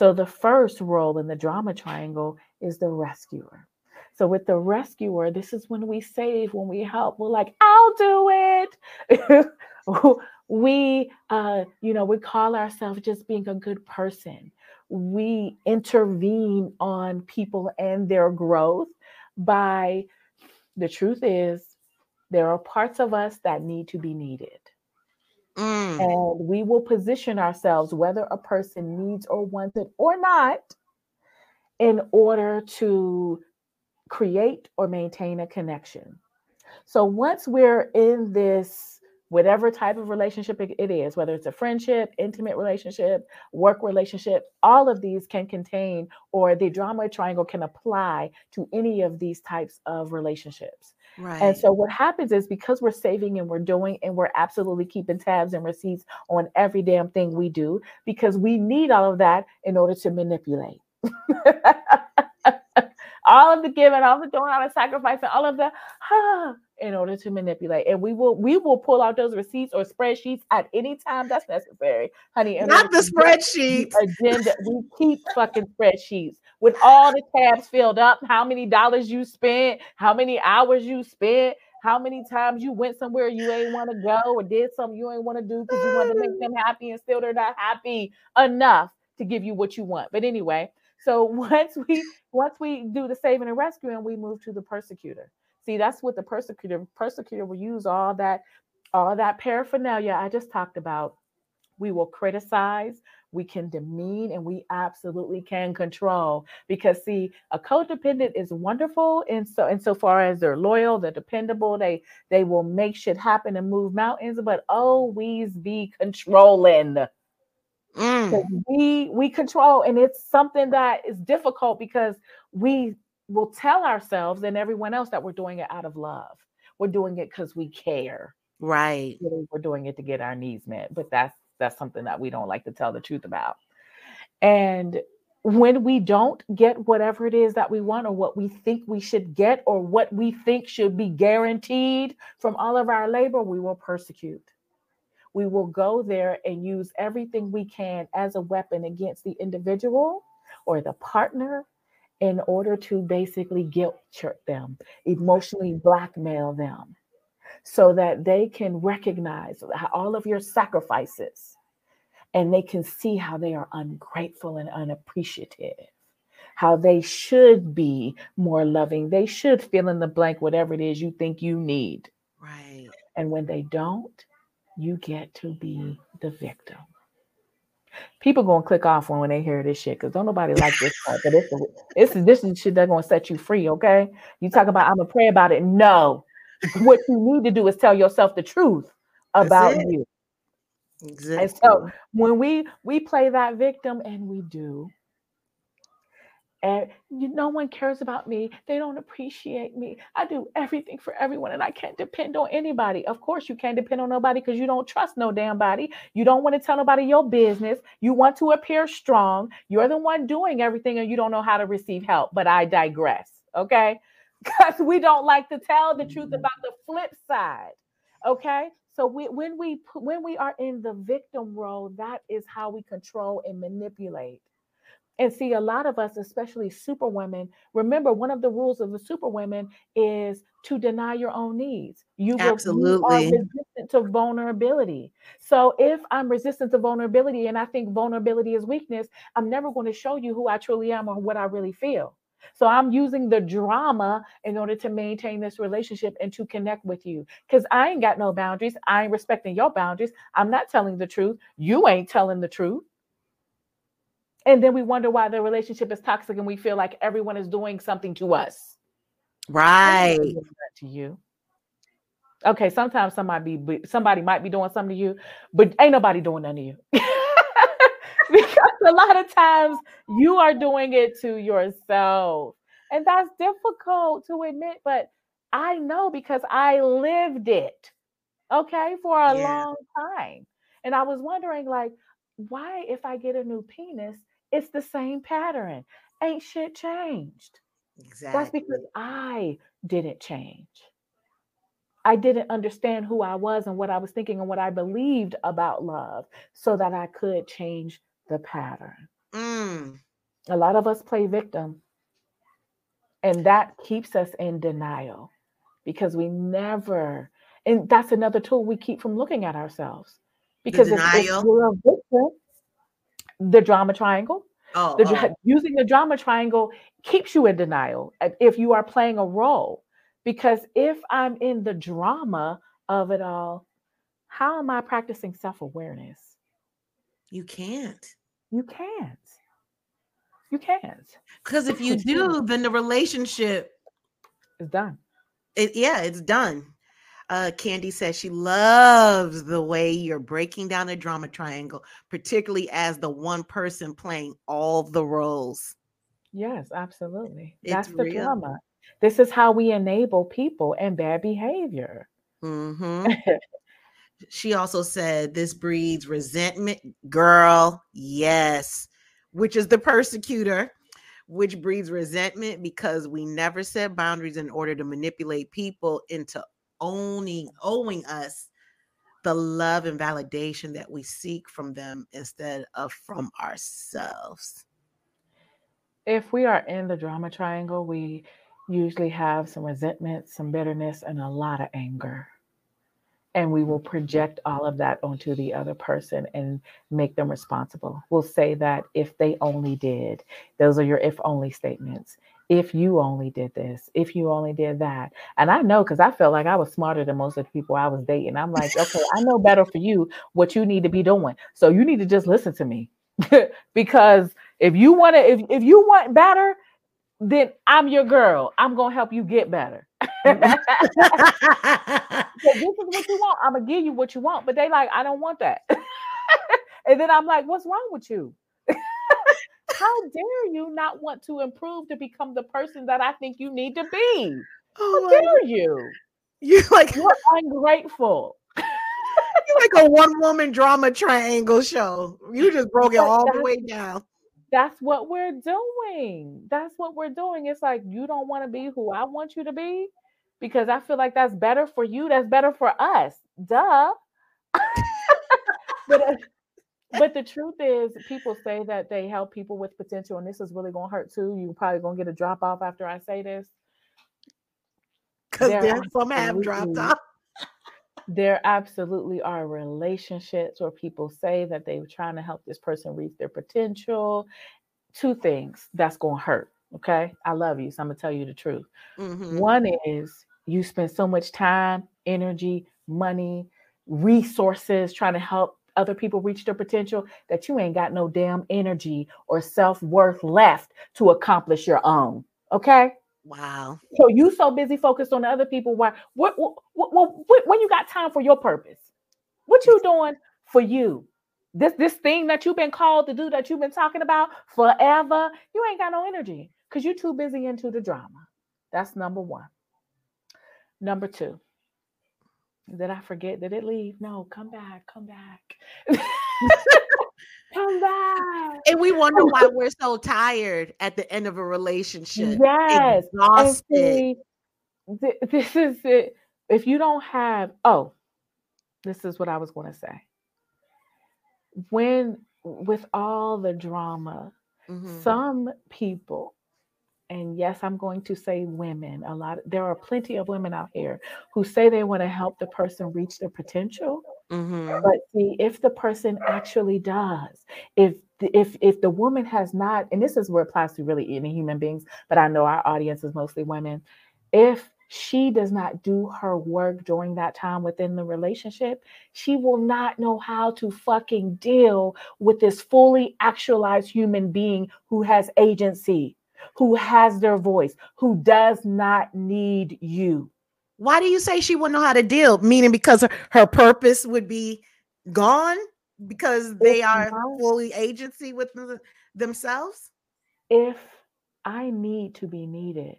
So the first role in the drama triangle is the rescuer. So with the rescuer, this is when we save, when we help. We're like, I'll do it. we, uh, you know, we call ourselves just being a good person. We intervene on people and their growth by the truth is there are parts of us that need to be needed. Mm. And we will position ourselves, whether a person needs or wants it or not, in order to create or maintain a connection. So once we're in this whatever type of relationship it is, whether it's a friendship, intimate relationship, work relationship, all of these can contain, or the drama triangle can apply to any of these types of relationships. Right. And so what happens is because we're saving and we're doing and we're absolutely keeping tabs and receipts on every damn thing we do, because we need all of that in order to manipulate. all of the giving, all of the doing, all the sacrificing, all of the huh, in order to manipulate. And we will we will pull out those receipts or spreadsheets at any time that's necessary, honey. Not the spreadsheets. Agenda. we keep fucking spreadsheets with all the tabs filled up. How many dollars you spent? How many hours you spent? How many times you went somewhere you ain't want to go or did something you ain't want to do because you want to make them happy and still they're not happy enough to give you what you want. But anyway, so once we once we do the saving and rescuing, we move to the persecutor. See, that's what the persecutor persecutor will use all that all that paraphernalia I just talked about. We will criticize, we can demean, and we absolutely can control. Because see, a codependent is wonderful, and so and so far as they're loyal, they're dependable, they they will make shit happen and move mountains, but always be controlling. Mm. We we control, and it's something that is difficult because we will tell ourselves and everyone else that we're doing it out of love. We're doing it because we care. Right. We're doing it to get our needs met, but that's that's something that we don't like to tell the truth about. And when we don't get whatever it is that we want or what we think we should get or what we think should be guaranteed from all of our labor, we will persecute we will go there and use everything we can as a weapon against the individual or the partner in order to basically guilt trip them, emotionally blackmail them, so that they can recognize all of your sacrifices and they can see how they are ungrateful and unappreciative, how they should be more loving. They should fill in the blank, whatever it is you think you need. Right. And when they don't, you get to be the victim. People gonna click off when, when they hear this shit because don't nobody like this part. But it's this is this is shit that's gonna set you free. Okay, you talk about I'm gonna pray about it. No, what you need to do is tell yourself the truth about you. Exactly. And so when we we play that victim, and we do, and you, no one cares about me. They don't appreciate me. I do everything for everyone and I can't depend on anybody. Of course, you can't depend on nobody because you don't trust no damn body. You don't want to tell nobody your business. You want to appear strong. You're the one doing everything and you don't know how to receive help. But I digress. Okay. Because we don't like to tell the truth mm-hmm. about the flip side. Okay. So we, when we when we are in the victim role, that is how we control and manipulate. And see, a lot of us, especially super women, remember one of the rules of the super women is to deny your own needs. You absolutely you are resistant to vulnerability. So if I'm resistant to vulnerability and I think vulnerability is weakness, I'm never going to show you who I truly am or what I really feel. So I'm using the drama in order to maintain this relationship and to connect with you. Because I ain't got no boundaries. I ain't respecting your boundaries. I'm not telling the truth. You ain't telling the truth. And then we wonder why the relationship is toxic and we feel like everyone is doing something to us. Right. To you. Okay, sometimes somebody be somebody might be doing something to you, but ain't nobody doing none to you. because a lot of times you are doing it to yourself. And that's difficult to admit, but I know because I lived it. Okay, for a yeah. long time. And I was wondering like why if I get a new penis it's the same pattern. Ain't shit changed. Exactly. That's because I didn't change. I didn't understand who I was and what I was thinking and what I believed about love so that I could change the pattern. Mm. A lot of us play victim, and that keeps us in denial because we never, and that's another tool we keep from looking at ourselves. Because if, if denial? you're a victim, the drama triangle, Oh, the, oh. using the drama triangle keeps you in denial if you are playing a role. Because if I'm in the drama of it all, how am I practicing self awareness? you can't. You can't. You can't. Because if you do, then the relationship, is done. it, yeah, it's done. Uh, Candy says she loves the way you're breaking down the drama triangle, particularly as the one person playing all the roles. Yes, absolutely. It's That's the real. drama. This is how we enable people and bad behavior. hmm she also said this breeds resentment girl yes which is the persecutor which breeds resentment because we never set boundaries in order to manipulate people into owning owing us the love and validation that we seek from them instead of from ourselves if we are in the drama triangle, we usually have some resentment, some bitterness, and a lot of anger. And we will project all of that onto the other person and make them responsible. We'll say that if they only did, those are your if only statements. If you only did this, if you only did that. And I know because I felt like I was smarter than most of the people I was dating. I'm like, okay, I know better for you what you need to be doing. So you need to just listen to me. because if you want to, if, if you want better, then I'm your girl. I'm gonna help you get better. Mm-hmm. So this is what you want. I'm gonna give you what you want, but they like, I don't want that. and then I'm like, what's wrong with you? How dare you not want to improve to become the person that I think you need to be? oh How dare you? you're like You're ungrateful. you're like a one woman drama triangle show you just broke it all the way down That's what we're doing. That's what we're doing. It's like you don't want to be who I want you to be because I feel like that's better for you. That's better for us. Duh. but uh, but the truth is, people say that they help people with potential, and this is really gonna hurt too. You're probably gonna get a drop off after I say this. because There some have dropped off There absolutely are relationships where people say that they're trying to help this person reach their potential. Two things that's gonna hurt. Okay, I love you, so I'm gonna tell you the truth. Mhm. One is you spend so much time, energy, money, resources trying to help other people reach their potential that you ain't got no damn energy or self-worth left to accomplish your own. Okay? wow So you so busy focused on the other people why what what, what, what when you got time for your purpose? What you doing for you? This this thing that you've been called to do that you've been talking about forever, you ain't got no energy because you're too busy into the drama. That's number one. Number two. Did I forget? Did it leave? No, come back, come back. come back. and we wonder why we're so tired at the end of a relationship Yes. Exhausted see, th- this is it. If you don't have, oh, this is what I was going to say. When, with all the drama, Mhm. some people, and yes, I'm going to say women, a lot, there are plenty of women out here who say they want to help the person reach their potential. Mhm. But see, if the person actually does, if if if the woman has not, and this is where it applies to really any human beings, but I know our audience is mostly women. If she does not do her work during that time within the relationship, she will not know how to fucking deal with this fully actualized human being who has agency, who has their voice, who does not need you. why do you say she wouldn't know how to deal meaning because her, her purpose would be gone because they It's are not. fully agency with the- themselves if I need to be needed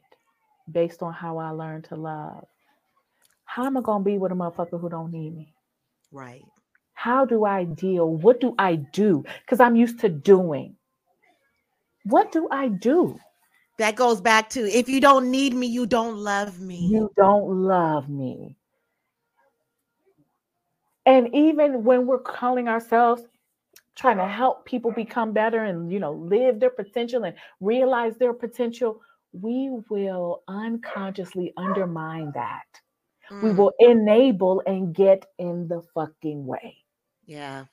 based on how I learned to love, how am I gonna be with a motherfucker who don't need me? right How do I deal? What do I do? Because I'm used to doing. What do I do? That goes back to if you don't need me you don't love me You don't love me. And even when we're calling ourselves trying to help people become better and you know live their potential and realize their potential, we will unconsciously undermine that. Mm. We will enable and get in the fucking way. Yeah.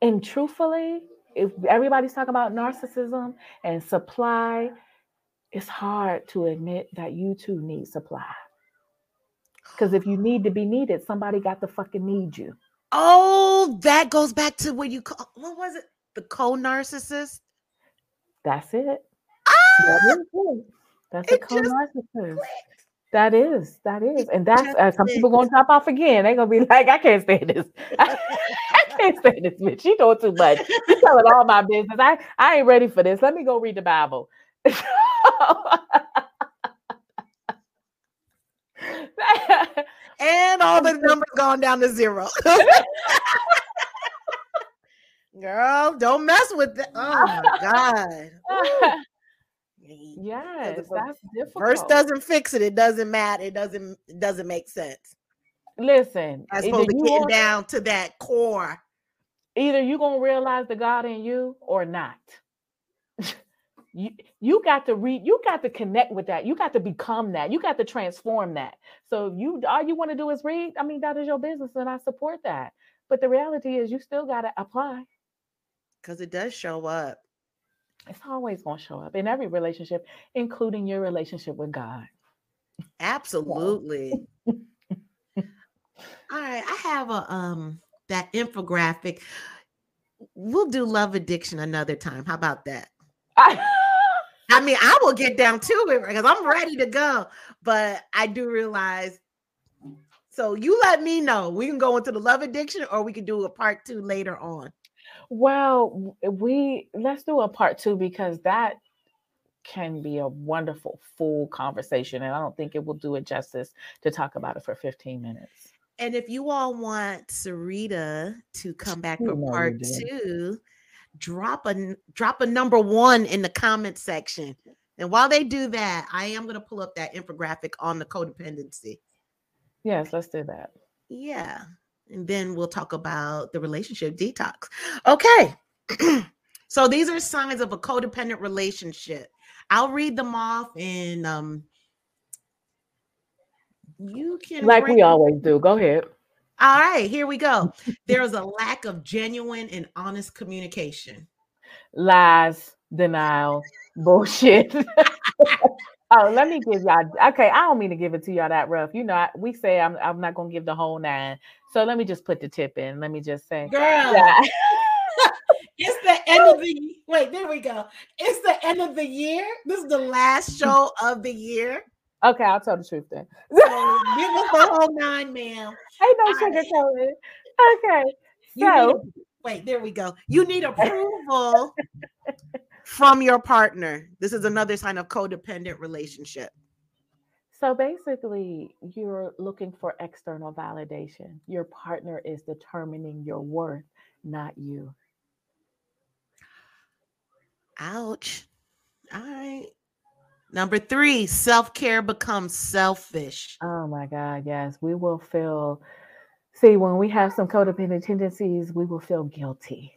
And truthfully, if everybody's talking about narcissism and supply, it's hard to admit that you too need supply. Because if you need to be needed, somebody got to fucking need you. Oh, that goes back to what you call what was it? The co-narcissist? That's it. Ah! That is it. That's it a co-narcissist. That is, that is, and that's uh, some people gonna drop off again. They gonna be like, I can't stand this. Can't stand this bitch. She doing too much. She telling all my business. I I ain't ready for this. Let me go read the Bible. and all the numbers gone down to zero. Girl, don't mess with that. Oh my God. yes, that's difficult. Verse doesn't fix it. It doesn't matter. It doesn't it doesn't make sense. Listen, I supposed to get down to that core. Either you're gonna realize the God in you or not. you you got to read you got to connect with that. You got to become that. You got to transform that. So you all you want to do is read i mean that is your business and i support that. But the reality is you still got to apply. Because it does show up. It's always going to show up in every relationship including your relationship with god. Absolutely. All right i have a um that infographic we'll do love addiction another time how about that I mean, I will get down to it because I'm ready to go. But I do realize. So you let me know. We can go into the love addiction, or we can do a part two later on. Well, we let's do a part two because that can be a wonderful full conversation, and I don't think it will do it justice to talk about it for 15 minutes. And if you all want Sarita to come back for part two, drop a drop a number one in the comment section. And while they do that, I am going to pull up that infographic on the codependency. Yes, let's do that. Yeah. And then we'll talk about the relationship detox. Okay. so these are signs of a codependent relationship. I'll read them off and um you can like we always do. Go ahead. All right, here we go. There is a lack of genuine and honest communication. Lies, denial, bullshit. oh, let me give y'all. Okay, I don't mean to give it to y'all that rough. You know, I, we say I'm I'm not gonna give the whole nine. So let me just put the tip in. Let me just say, girl. Yeah. it's the end of the wait. There we go. It's the end of the year. This is the last show of the year. Okay, I'll tell the truth then. give us the whole nine, ma'am. Ain't no sugarcoating. Okay. So need, wait, there we go. You need approval from your partner. This is another sign of codependent relationship. So basically, you're looking for external validation. Your partner is determining your worth, not you. Ouch. All right. Number three, self care becomes selfish. Oh my God, yes. We will feel, see, when we have some codependent tendencies, we will feel guilty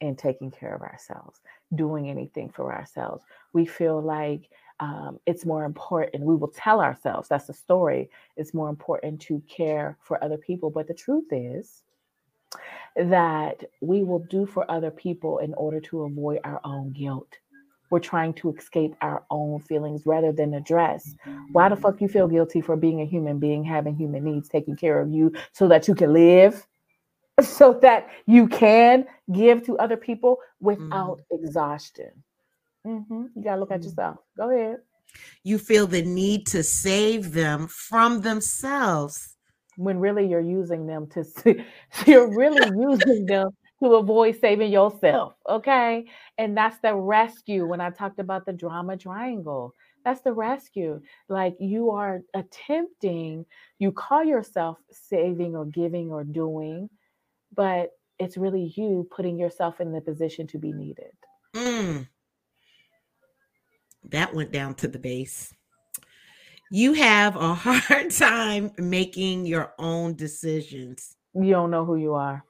in taking care of ourselves, doing anything for ourselves. We feel like um, it's more important. We will tell ourselves that's the story. It's more important to care for other people. But the truth is that we will do for other people in order to avoid our own guilt we're trying to escape our own feelings rather than address. Why the fuck you feel guilty for being a human being having human needs taking care of you so that you can live? So that you can give to other people without mm-hmm. exhaustion. Mm-hmm. you gotta look at mm-hmm. yourself. Go ahead. You feel the need to save them from themselves. When really you're using them to see, you're really using them to avoid saving yourself. Okay. And that's the rescue. When I talked about the drama triangle, that's the rescue. Like you are attempting, you call yourself saving or giving or doing, but it's really you putting yourself in the position to be needed. Mm. That went down to the base. You have a hard time making your own decisions. You don't know who you are.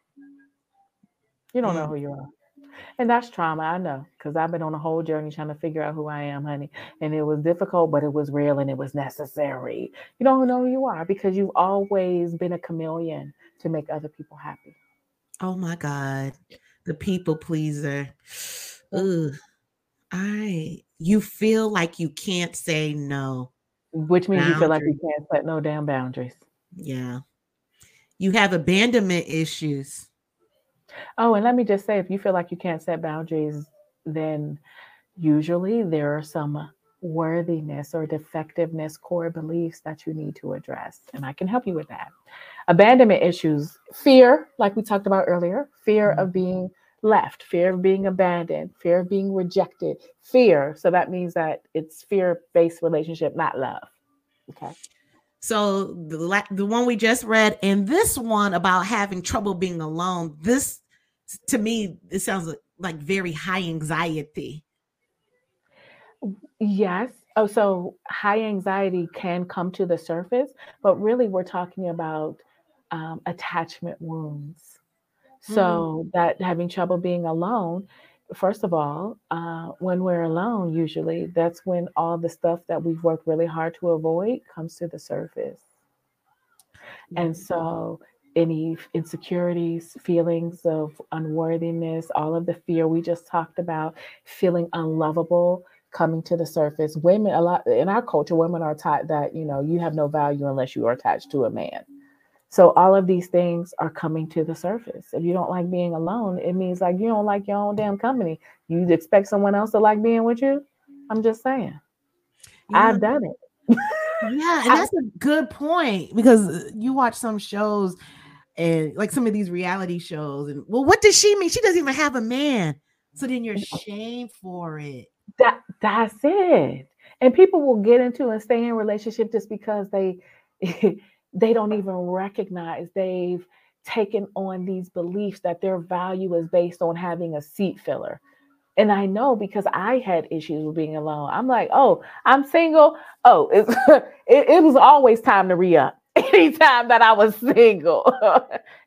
You don't know Mm. who you are. And that's trauma, I know, because I've been on a whole journey trying to figure out who I am, honey. And it was difficult, but it was real and it was necessary. You don't know who you are because you've always been a chameleon to make other people happy. Oh my God. The people pleaser. Ugh. I you feel like you can't say no. Which means you feel like you can't set no damn boundaries. Yeah. You have abandonment issues. Oh, and let me just say if you feel like you can't set boundaries, then usually there are some worthiness or defectiveness core beliefs that you need to address. And I can help you with that. Abandonment issues, fear, like we talked about earlier, fear mm-hmm. of being left, fear of being abandoned, fear of being rejected, fear. So that means that it's fear based relationship, not love. Okay. So the la- the one we just read and this one about having trouble being alone, this to me it sounds like, very high anxiety. Yes. Oh, so high anxiety can come to the surface, but really we're talking about um, attachment wounds. So that having trouble being alone, first of all, uh, when we're alone, usually that's when all the stuff that we've worked really hard to avoid comes to the surface. And so any insecurities, feelings of unworthiness, all of the fear we just talked about, feeling unlovable coming to the surface. Women, a lot in our culture, women are taught that, you know, you have no value unless you are attached to a man. So all of these things are coming to the surface. If you don't like being alone, it means like you don't like your own damn company. You expect someone else to like being with you? I'm just saying. Yeah. I've done it. Yeah, and that's a good point because you watch some shows and like some of these reality shows, and well, what does she mean? She doesn't even have a man. So then you're shamed for it. That that's it. And people will get into and stay in relationship just because they they don't even recognize they've taken on these beliefs that their value is based on having a seat filler. And I know because I had issues with being alone. I'm like, oh, I'm single. Oh, it's, it, it was always time to re up. Anytime that I was single,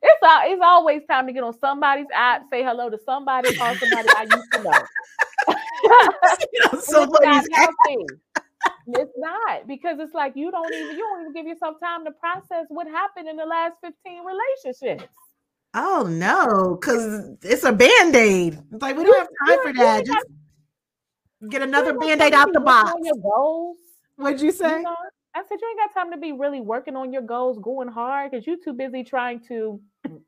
it's al- it's always time to get on somebody's app, say hello to somebody, call somebody I used to know. You know, And it's not somebody's healthy. It's not because it's like you don't even you don't even give yourself time to process what happened in the last 15 relationships. oh no, because it's a band-aid. It's like we don't have time for that. Just get another band-aid out the box. What'd you you say? know? I said you ain't got time to be really working on your goals, going hard because you're too busy trying to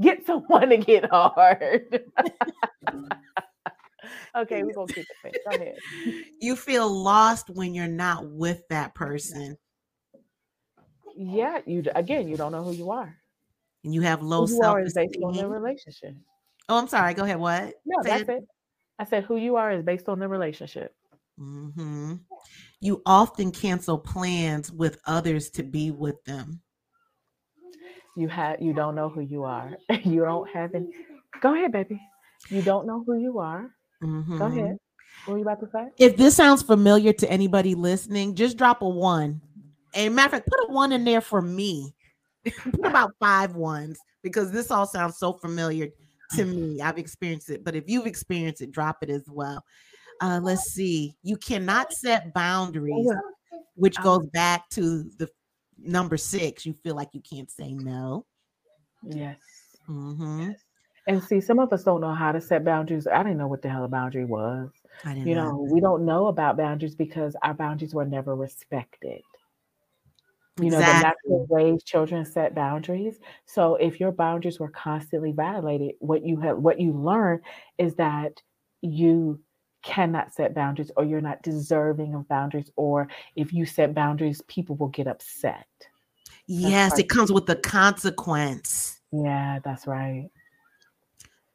get someone to get hard. okay, we're gonna keep it. Go ahead. You feel lost when you're not with that person, Yeah, you again, you don't know who you are. and you have low Who you are is based on the relationship. Oh, I'm sorry. Go ahead. What? No, Say that's it. I said who you are is based on the relationship. hmm You often cancel plans with others to be with them. You have you don't know who you are. you don't have any. Go ahead, baby. You don't know who you are. Go Mhm. ahead. What were you about to say? If this sounds familiar to anybody listening, just drop a one. And matter of fact, put a one in there for me. put about five ones because this all sounds so familiar to me. I've experienced it, but if you've experienced it, drop it as well. Uh, let's see. You cannot set boundaries, which goes back to the number six. You feel like you can't say no. Yes. hmm And see, some of us don't know how to set boundaries. I didn't know what the hell a boundary was. I didn't You know. know, we don't know about boundaries because our boundaries were never respected. You know, the natural ways children set boundaries. So if your boundaries were constantly violated, what you have what you learn is that you cannot set boundaries or you're not deserving of boundaries or if you set boundaries people will get upset. Yes, right. it comes with the consequence. Yeah, that's right.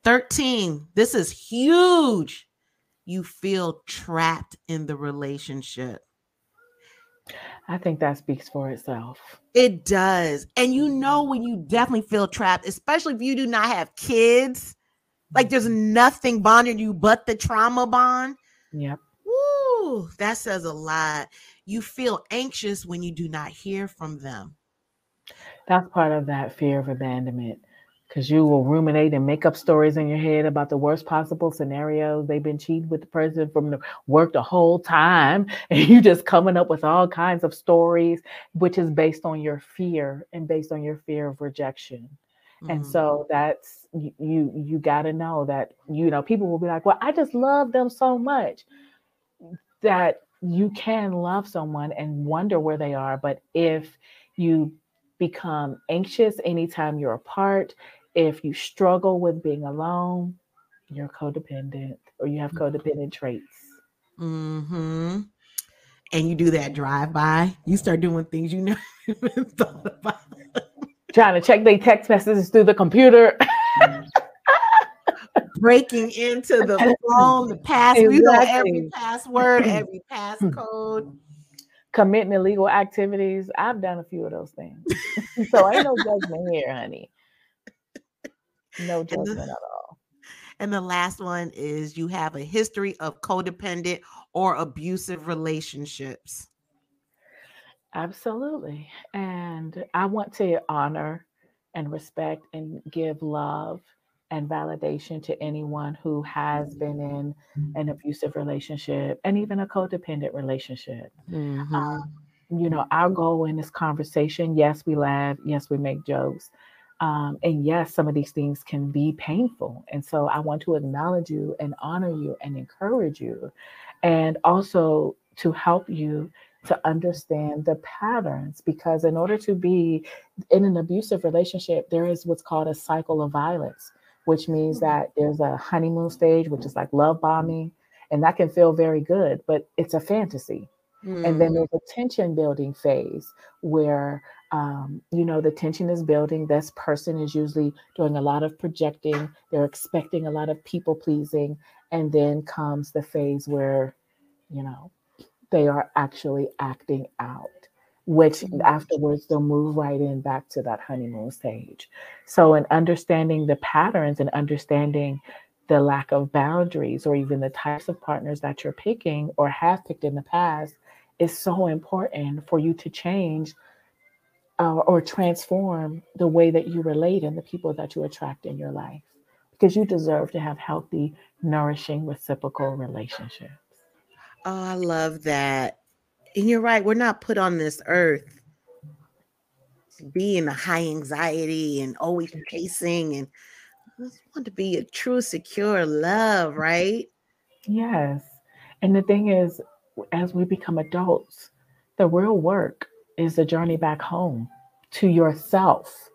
13. This is huge. You feel trapped in the relationship. I think that speaks for itself. It does. And you know when you definitely feel trapped, especially if you do not have kids, like there's nothing bonding you but the trauma bond. Yep. Woo, that says a lot. you feel anxious when you do not hear from them. That's part of that fear of abandonment because you will ruminate and make up stories in your head about the worst possible scenarios. They've been cheating with the person from the work the whole time, and you just coming up with all kinds of stories, which is based on your fear and based on your fear of rejection. Mm-hmm. And so that's you you, got to know that you know people will be like, "Well, I just love them so much." That you can love someone and wonder where they are, but if you become anxious anytime you're apart, if you struggle with being alone, you're codependent or you have mm-hmm. codependent traits. Mm-hmm. And you do that drive by, you start doing things you never even thought about. Trying to check their text messages through the computer. Breaking into the phone, the password, exactly. know every password, every passcode. Committing illegal activities. I've done a few of those things. so ain't no judgment here, honey. No judgment the, at all. And the last one is you have a history of codependent or abusive relationships. Absolutely. And I want to honor and respect and give love and validation to anyone who has been in an abusive relationship and even a codependent relationship. Mm-hmm. Um, you know, our goal in this conversation, yes, we laugh, yes, we make jokes, um, and yes, some of these things can be painful. And so I want to acknowledge you and honor you and encourage you, and also to help you to understand the patterns. Because in order to be in an abusive relationship, there is what's called a cycle of violence, which means mm-hmm. that there's a honeymoon stage, which is like love bombing. And that can feel very good, but it's a fantasy. Mm. And then mm. there's a tension building phase where um, you know the tension is building this person is usually doing a lot of projecting they're expecting a lot of people pleasing and then comes the phase where you know they are actually acting out which mm-hmm. afterwards they'll move right in back to that honeymoon stage so in understanding the patterns and understanding the lack of boundaries or even the types of partners that you're picking or have picked in the past is so important for you to change uh, or transform the way that you relate and the people that you attract in your life because you deserve to have healthy, nourishing, reciprocal relationships. Oh, I love that. And you're right, we're not put on this earth being a high anxiety and always mm. chasing and just want to be a true, secure love, right? Yes. And the thing is, as we become adults, the real work is the journey back home to yourself,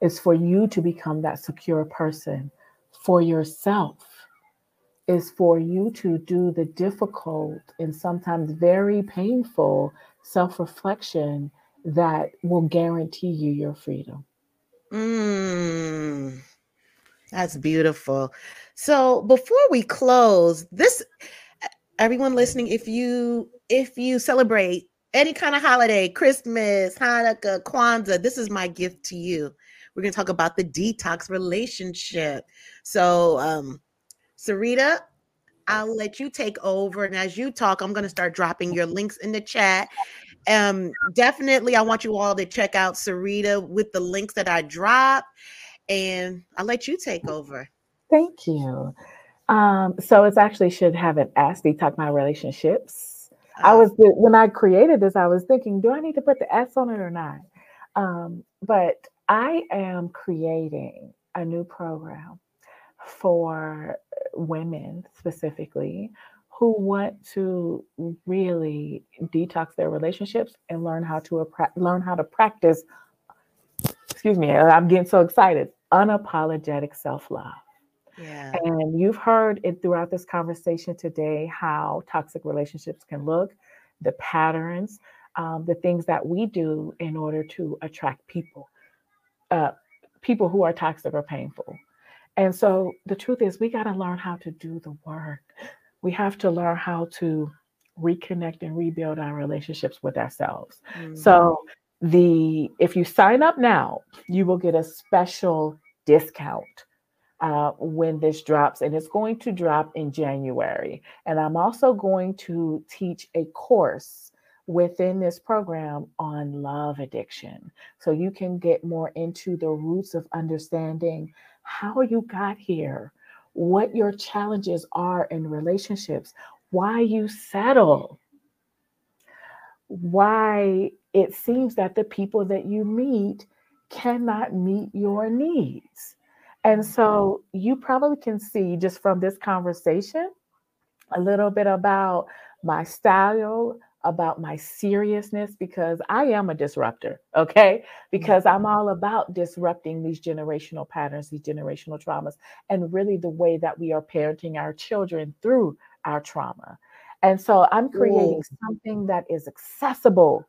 is for you to become that secure person for yourself, is for you to do the difficult and sometimes very painful self reflection that will guarantee you your freedom. Mm, that's beautiful. So before we close, this everyone listening, if you if you celebrate any kind of holiday, Christmas, Hanukkah, Kwanzaa, this is my gift to you. We're to talk about the detox relationship. So, um, Sarita, I'll let you take over. And as you talk, I'm going to start dropping your links in the chat. Um, definitely, I want you all to check out Sarita with the links that I drop. And I'll let you take over. Thank you. Um, so it's actually should have an ask detox my relationships I was when I created this, I was thinking, do I need to put the S on it or not? Um, but I am creating a new program for women specifically who want to really detox their relationships and learn how to learn how to practice. Excuse me, I'm getting so excited. Unapologetic self love. Yeah. And you've heard it throughout this conversation today how toxic relationships can look, the patterns, um, the things that we do in order to attract people, uh, people who are toxic or painful. And so the truth is, we got to learn how to do the work. We have to learn how to reconnect and rebuild our relationships with ourselves. Mm-hmm. So the if you sign up now, you will get a special discount uh, when this drops, and it's going to drop in January. And I'm also going to teach a course within this program on love addiction. So you can get more into the roots of understanding how you got here, what your challenges are in relationships, why you settle, why it seems that the people that you meet cannot meet your needs. And so you probably can see just from this conversation a little bit about my style, about my seriousness, because I am a disruptor, okay? Mm. Because I'm all about disrupting these generational patterns, these generational traumas, and really the way that we are parenting our children through our trauma. And so I'm creating Ooh. something that is accessible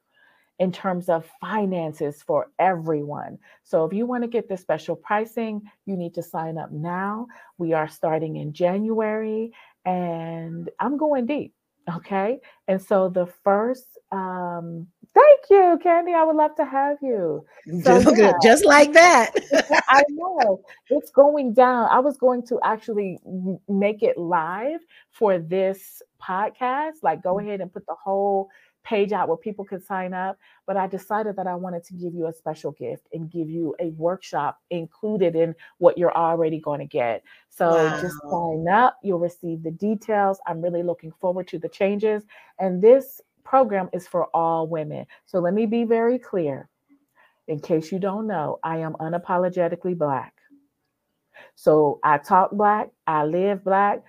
in terms of finances for everyone. So if you want to get the special pricing, you need to sign up now. We are starting in January and I'm going deep. Okay. And so the first, um, thank you, Candy. I would love to have you. So, just, yeah. just like that. I know it's going down. I was going to actually make it live for this podcast. Like, go ahead and put the whole page out where people could sign up. But I decided that I wanted to give you a special gift and give you a workshop included in what you're already going to get. So wow. just sign up. You'll receive the details. I'm really looking forward to the changes. And this program is for all women. So let me be very clear. In case you don't know, I am unapologetically Black. So I talk Black, I live Black,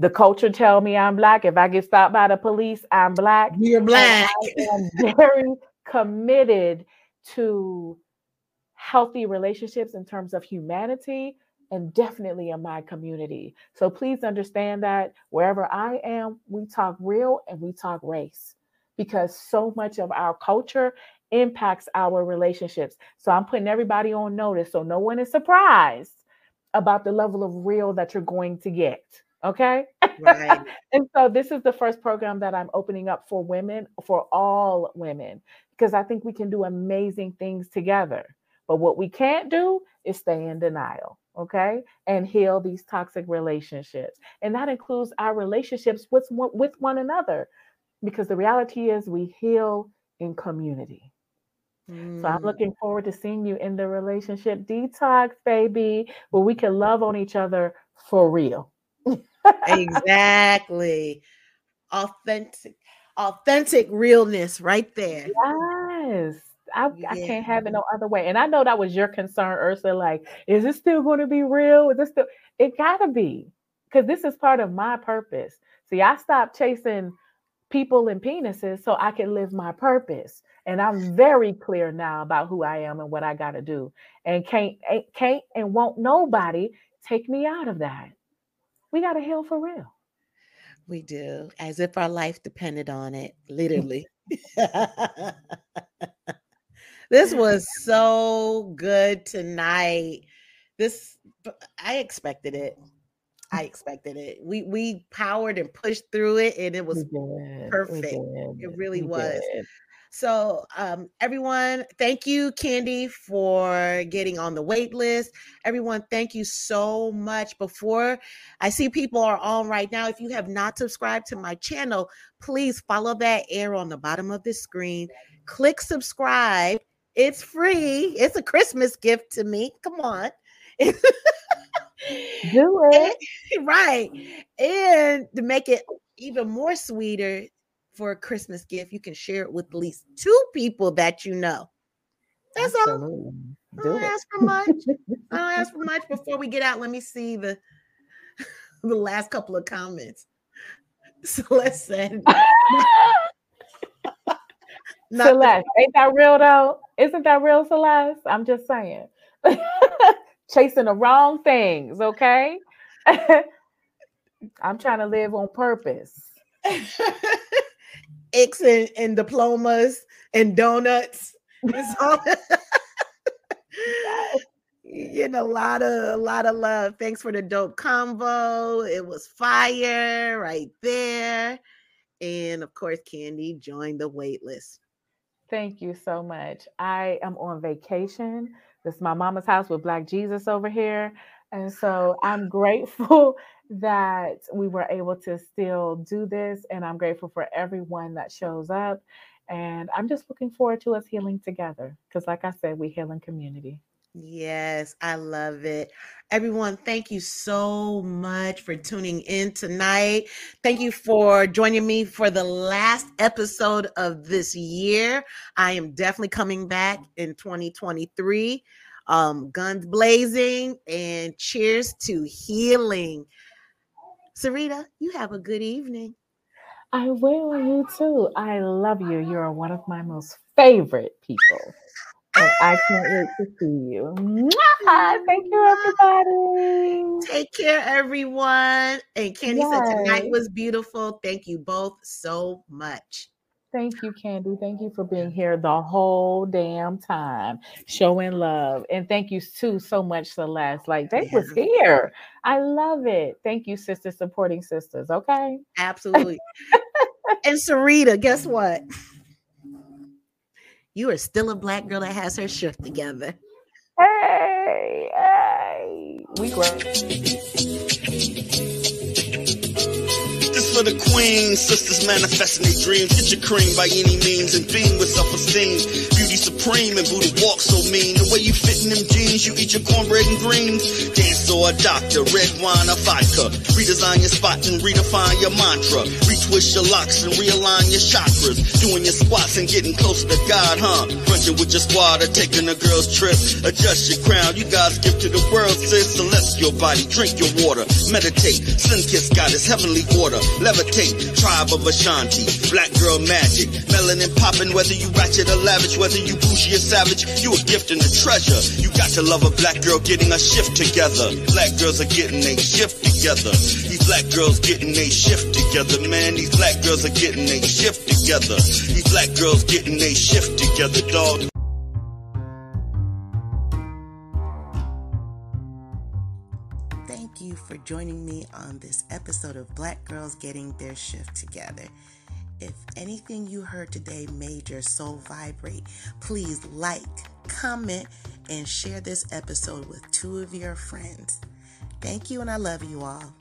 the culture tell me I'm black. If I get stopped by the police, I'm black. You're black. And I am very committed to healthy relationships in terms of humanity and definitely in my community. So please understand that wherever I am, we talk real and we talk race because so much of our culture impacts our relationships. So I'm putting everybody on notice so no one is surprised about the level of real that you're going to get. Okay. Right. and so this is the first program that I'm opening up for women, for all women, because I think we can do amazing things together. But what we can't do is stay in denial, okay? And heal these toxic relationships. And that includes our relationships with, with one another, because the reality is we heal in community. So I'm mm. looking forward to seeing you in the relationship detox, baby, where we can love on each other for real exactly. Authentic, authentic realness right there. Yes. I, yeah. I can't have it no other way. And I know that was your concern, Ursula. Like, is it still going to be real? Is this still? It gotta be, because this is part of my purpose. See, I stopped chasing people and penises so I can live my purpose. And I'm very clear now about who I am and what I gotta do. And can't can't and won't nobody take me out of that we got to hell for real. We do, as if our life depended on it, mm. literally. this was so good tonight. This I expected it. I expected it. We we powered and pushed through it, and it was perfect. It really we was. Did. So, um, everyone, thank you, Candy, for getting on the wait list. Everyone, thank you so much. Before I see people are on right now, if you have not subscribed to my channel, please follow that arrow on the bottom of the screen. Click subscribe. It's free. It's a Christmas gift to me. Come on. Do it. right. And to make it even more sweeter, for a Christmas gift, you can share it with at least two people that you know. That's Absolutely. all. I don't ask for much. I don't ask for much. Before we get out, let me see the the last couple of comments. Celeste said, Celeste, ain't that real though? Isn't that real, Celeste? I'm just saying. Chasing the wrong things, okay? I'm trying to live on purpose. X and, and diplomas and donuts. Getting a lot of a lot of love. Thanks for the dope combo. It was fire right there. And of course, Candy joined the wait list. Thank you so much. I am on vacation. This is my mama's house with Black Jesus over here. And so I'm grateful that we were able to still do this. And I'm grateful for everyone that shows up. And I'm just looking forward to us healing together. Because, like I said, we heal in community. Yes, I love it. Everyone, thank you so much for tuning in tonight. Thank you for joining me for the last episode of this year. I am definitely coming back in 2023. Um, guns blazing and cheers to healing. Sarita, you have a good evening. I will, you too. I love you. You're one of my most favorite people. And I can't wait to see you. Mwah! Thank you, everybody. Take care, everyone. And Candy yes. said tonight was beautiful. Thank you both so much. Thank you, Candy. Thank you for being here the whole damn time, showing love. And thank you too so much, Celeste. Like they yeah. was here. I love it. Thank you, sisters, supporting sisters. Okay. Absolutely. and Sarita, guess what? You are still a black girl that has her shift together. Hey, hey. We grow for the queen. Sisters manifesting their dreams. Get your cream by any means and beam with self-esteem. Supreme and booty walk so mean. The way you fit in them jeans, you eat your cornbread and greens. Dance or a doctor, red wine or vodka. Redesign your spot and redefine your mantra. Retwist your locks and realign your chakras. Doing your squats and getting closer to God, huh? Crunching with your squad or taking a girl's trip. Adjust your crown, you guys give to the world, sis. Celestial body, drink your water. Meditate, sun kiss God is heavenly order levitate. Tribe of Ashanti, black girl magic. Melanin popping, whether you ratchet or lavish, whether you bougie or savage, you a gift and a treasure. You got to love a black girl getting a shift together. Black girls are getting a shift together. These black girls getting a shift together, man. These black girls are getting a shift together. These black girls getting a shift together, dog. for joining me on this episode of Black Girls Getting Their Shift Together. If anything you heard today made your soul vibrate, please like, comment, and share this episode with two of your friends. Thank you, and I love you all.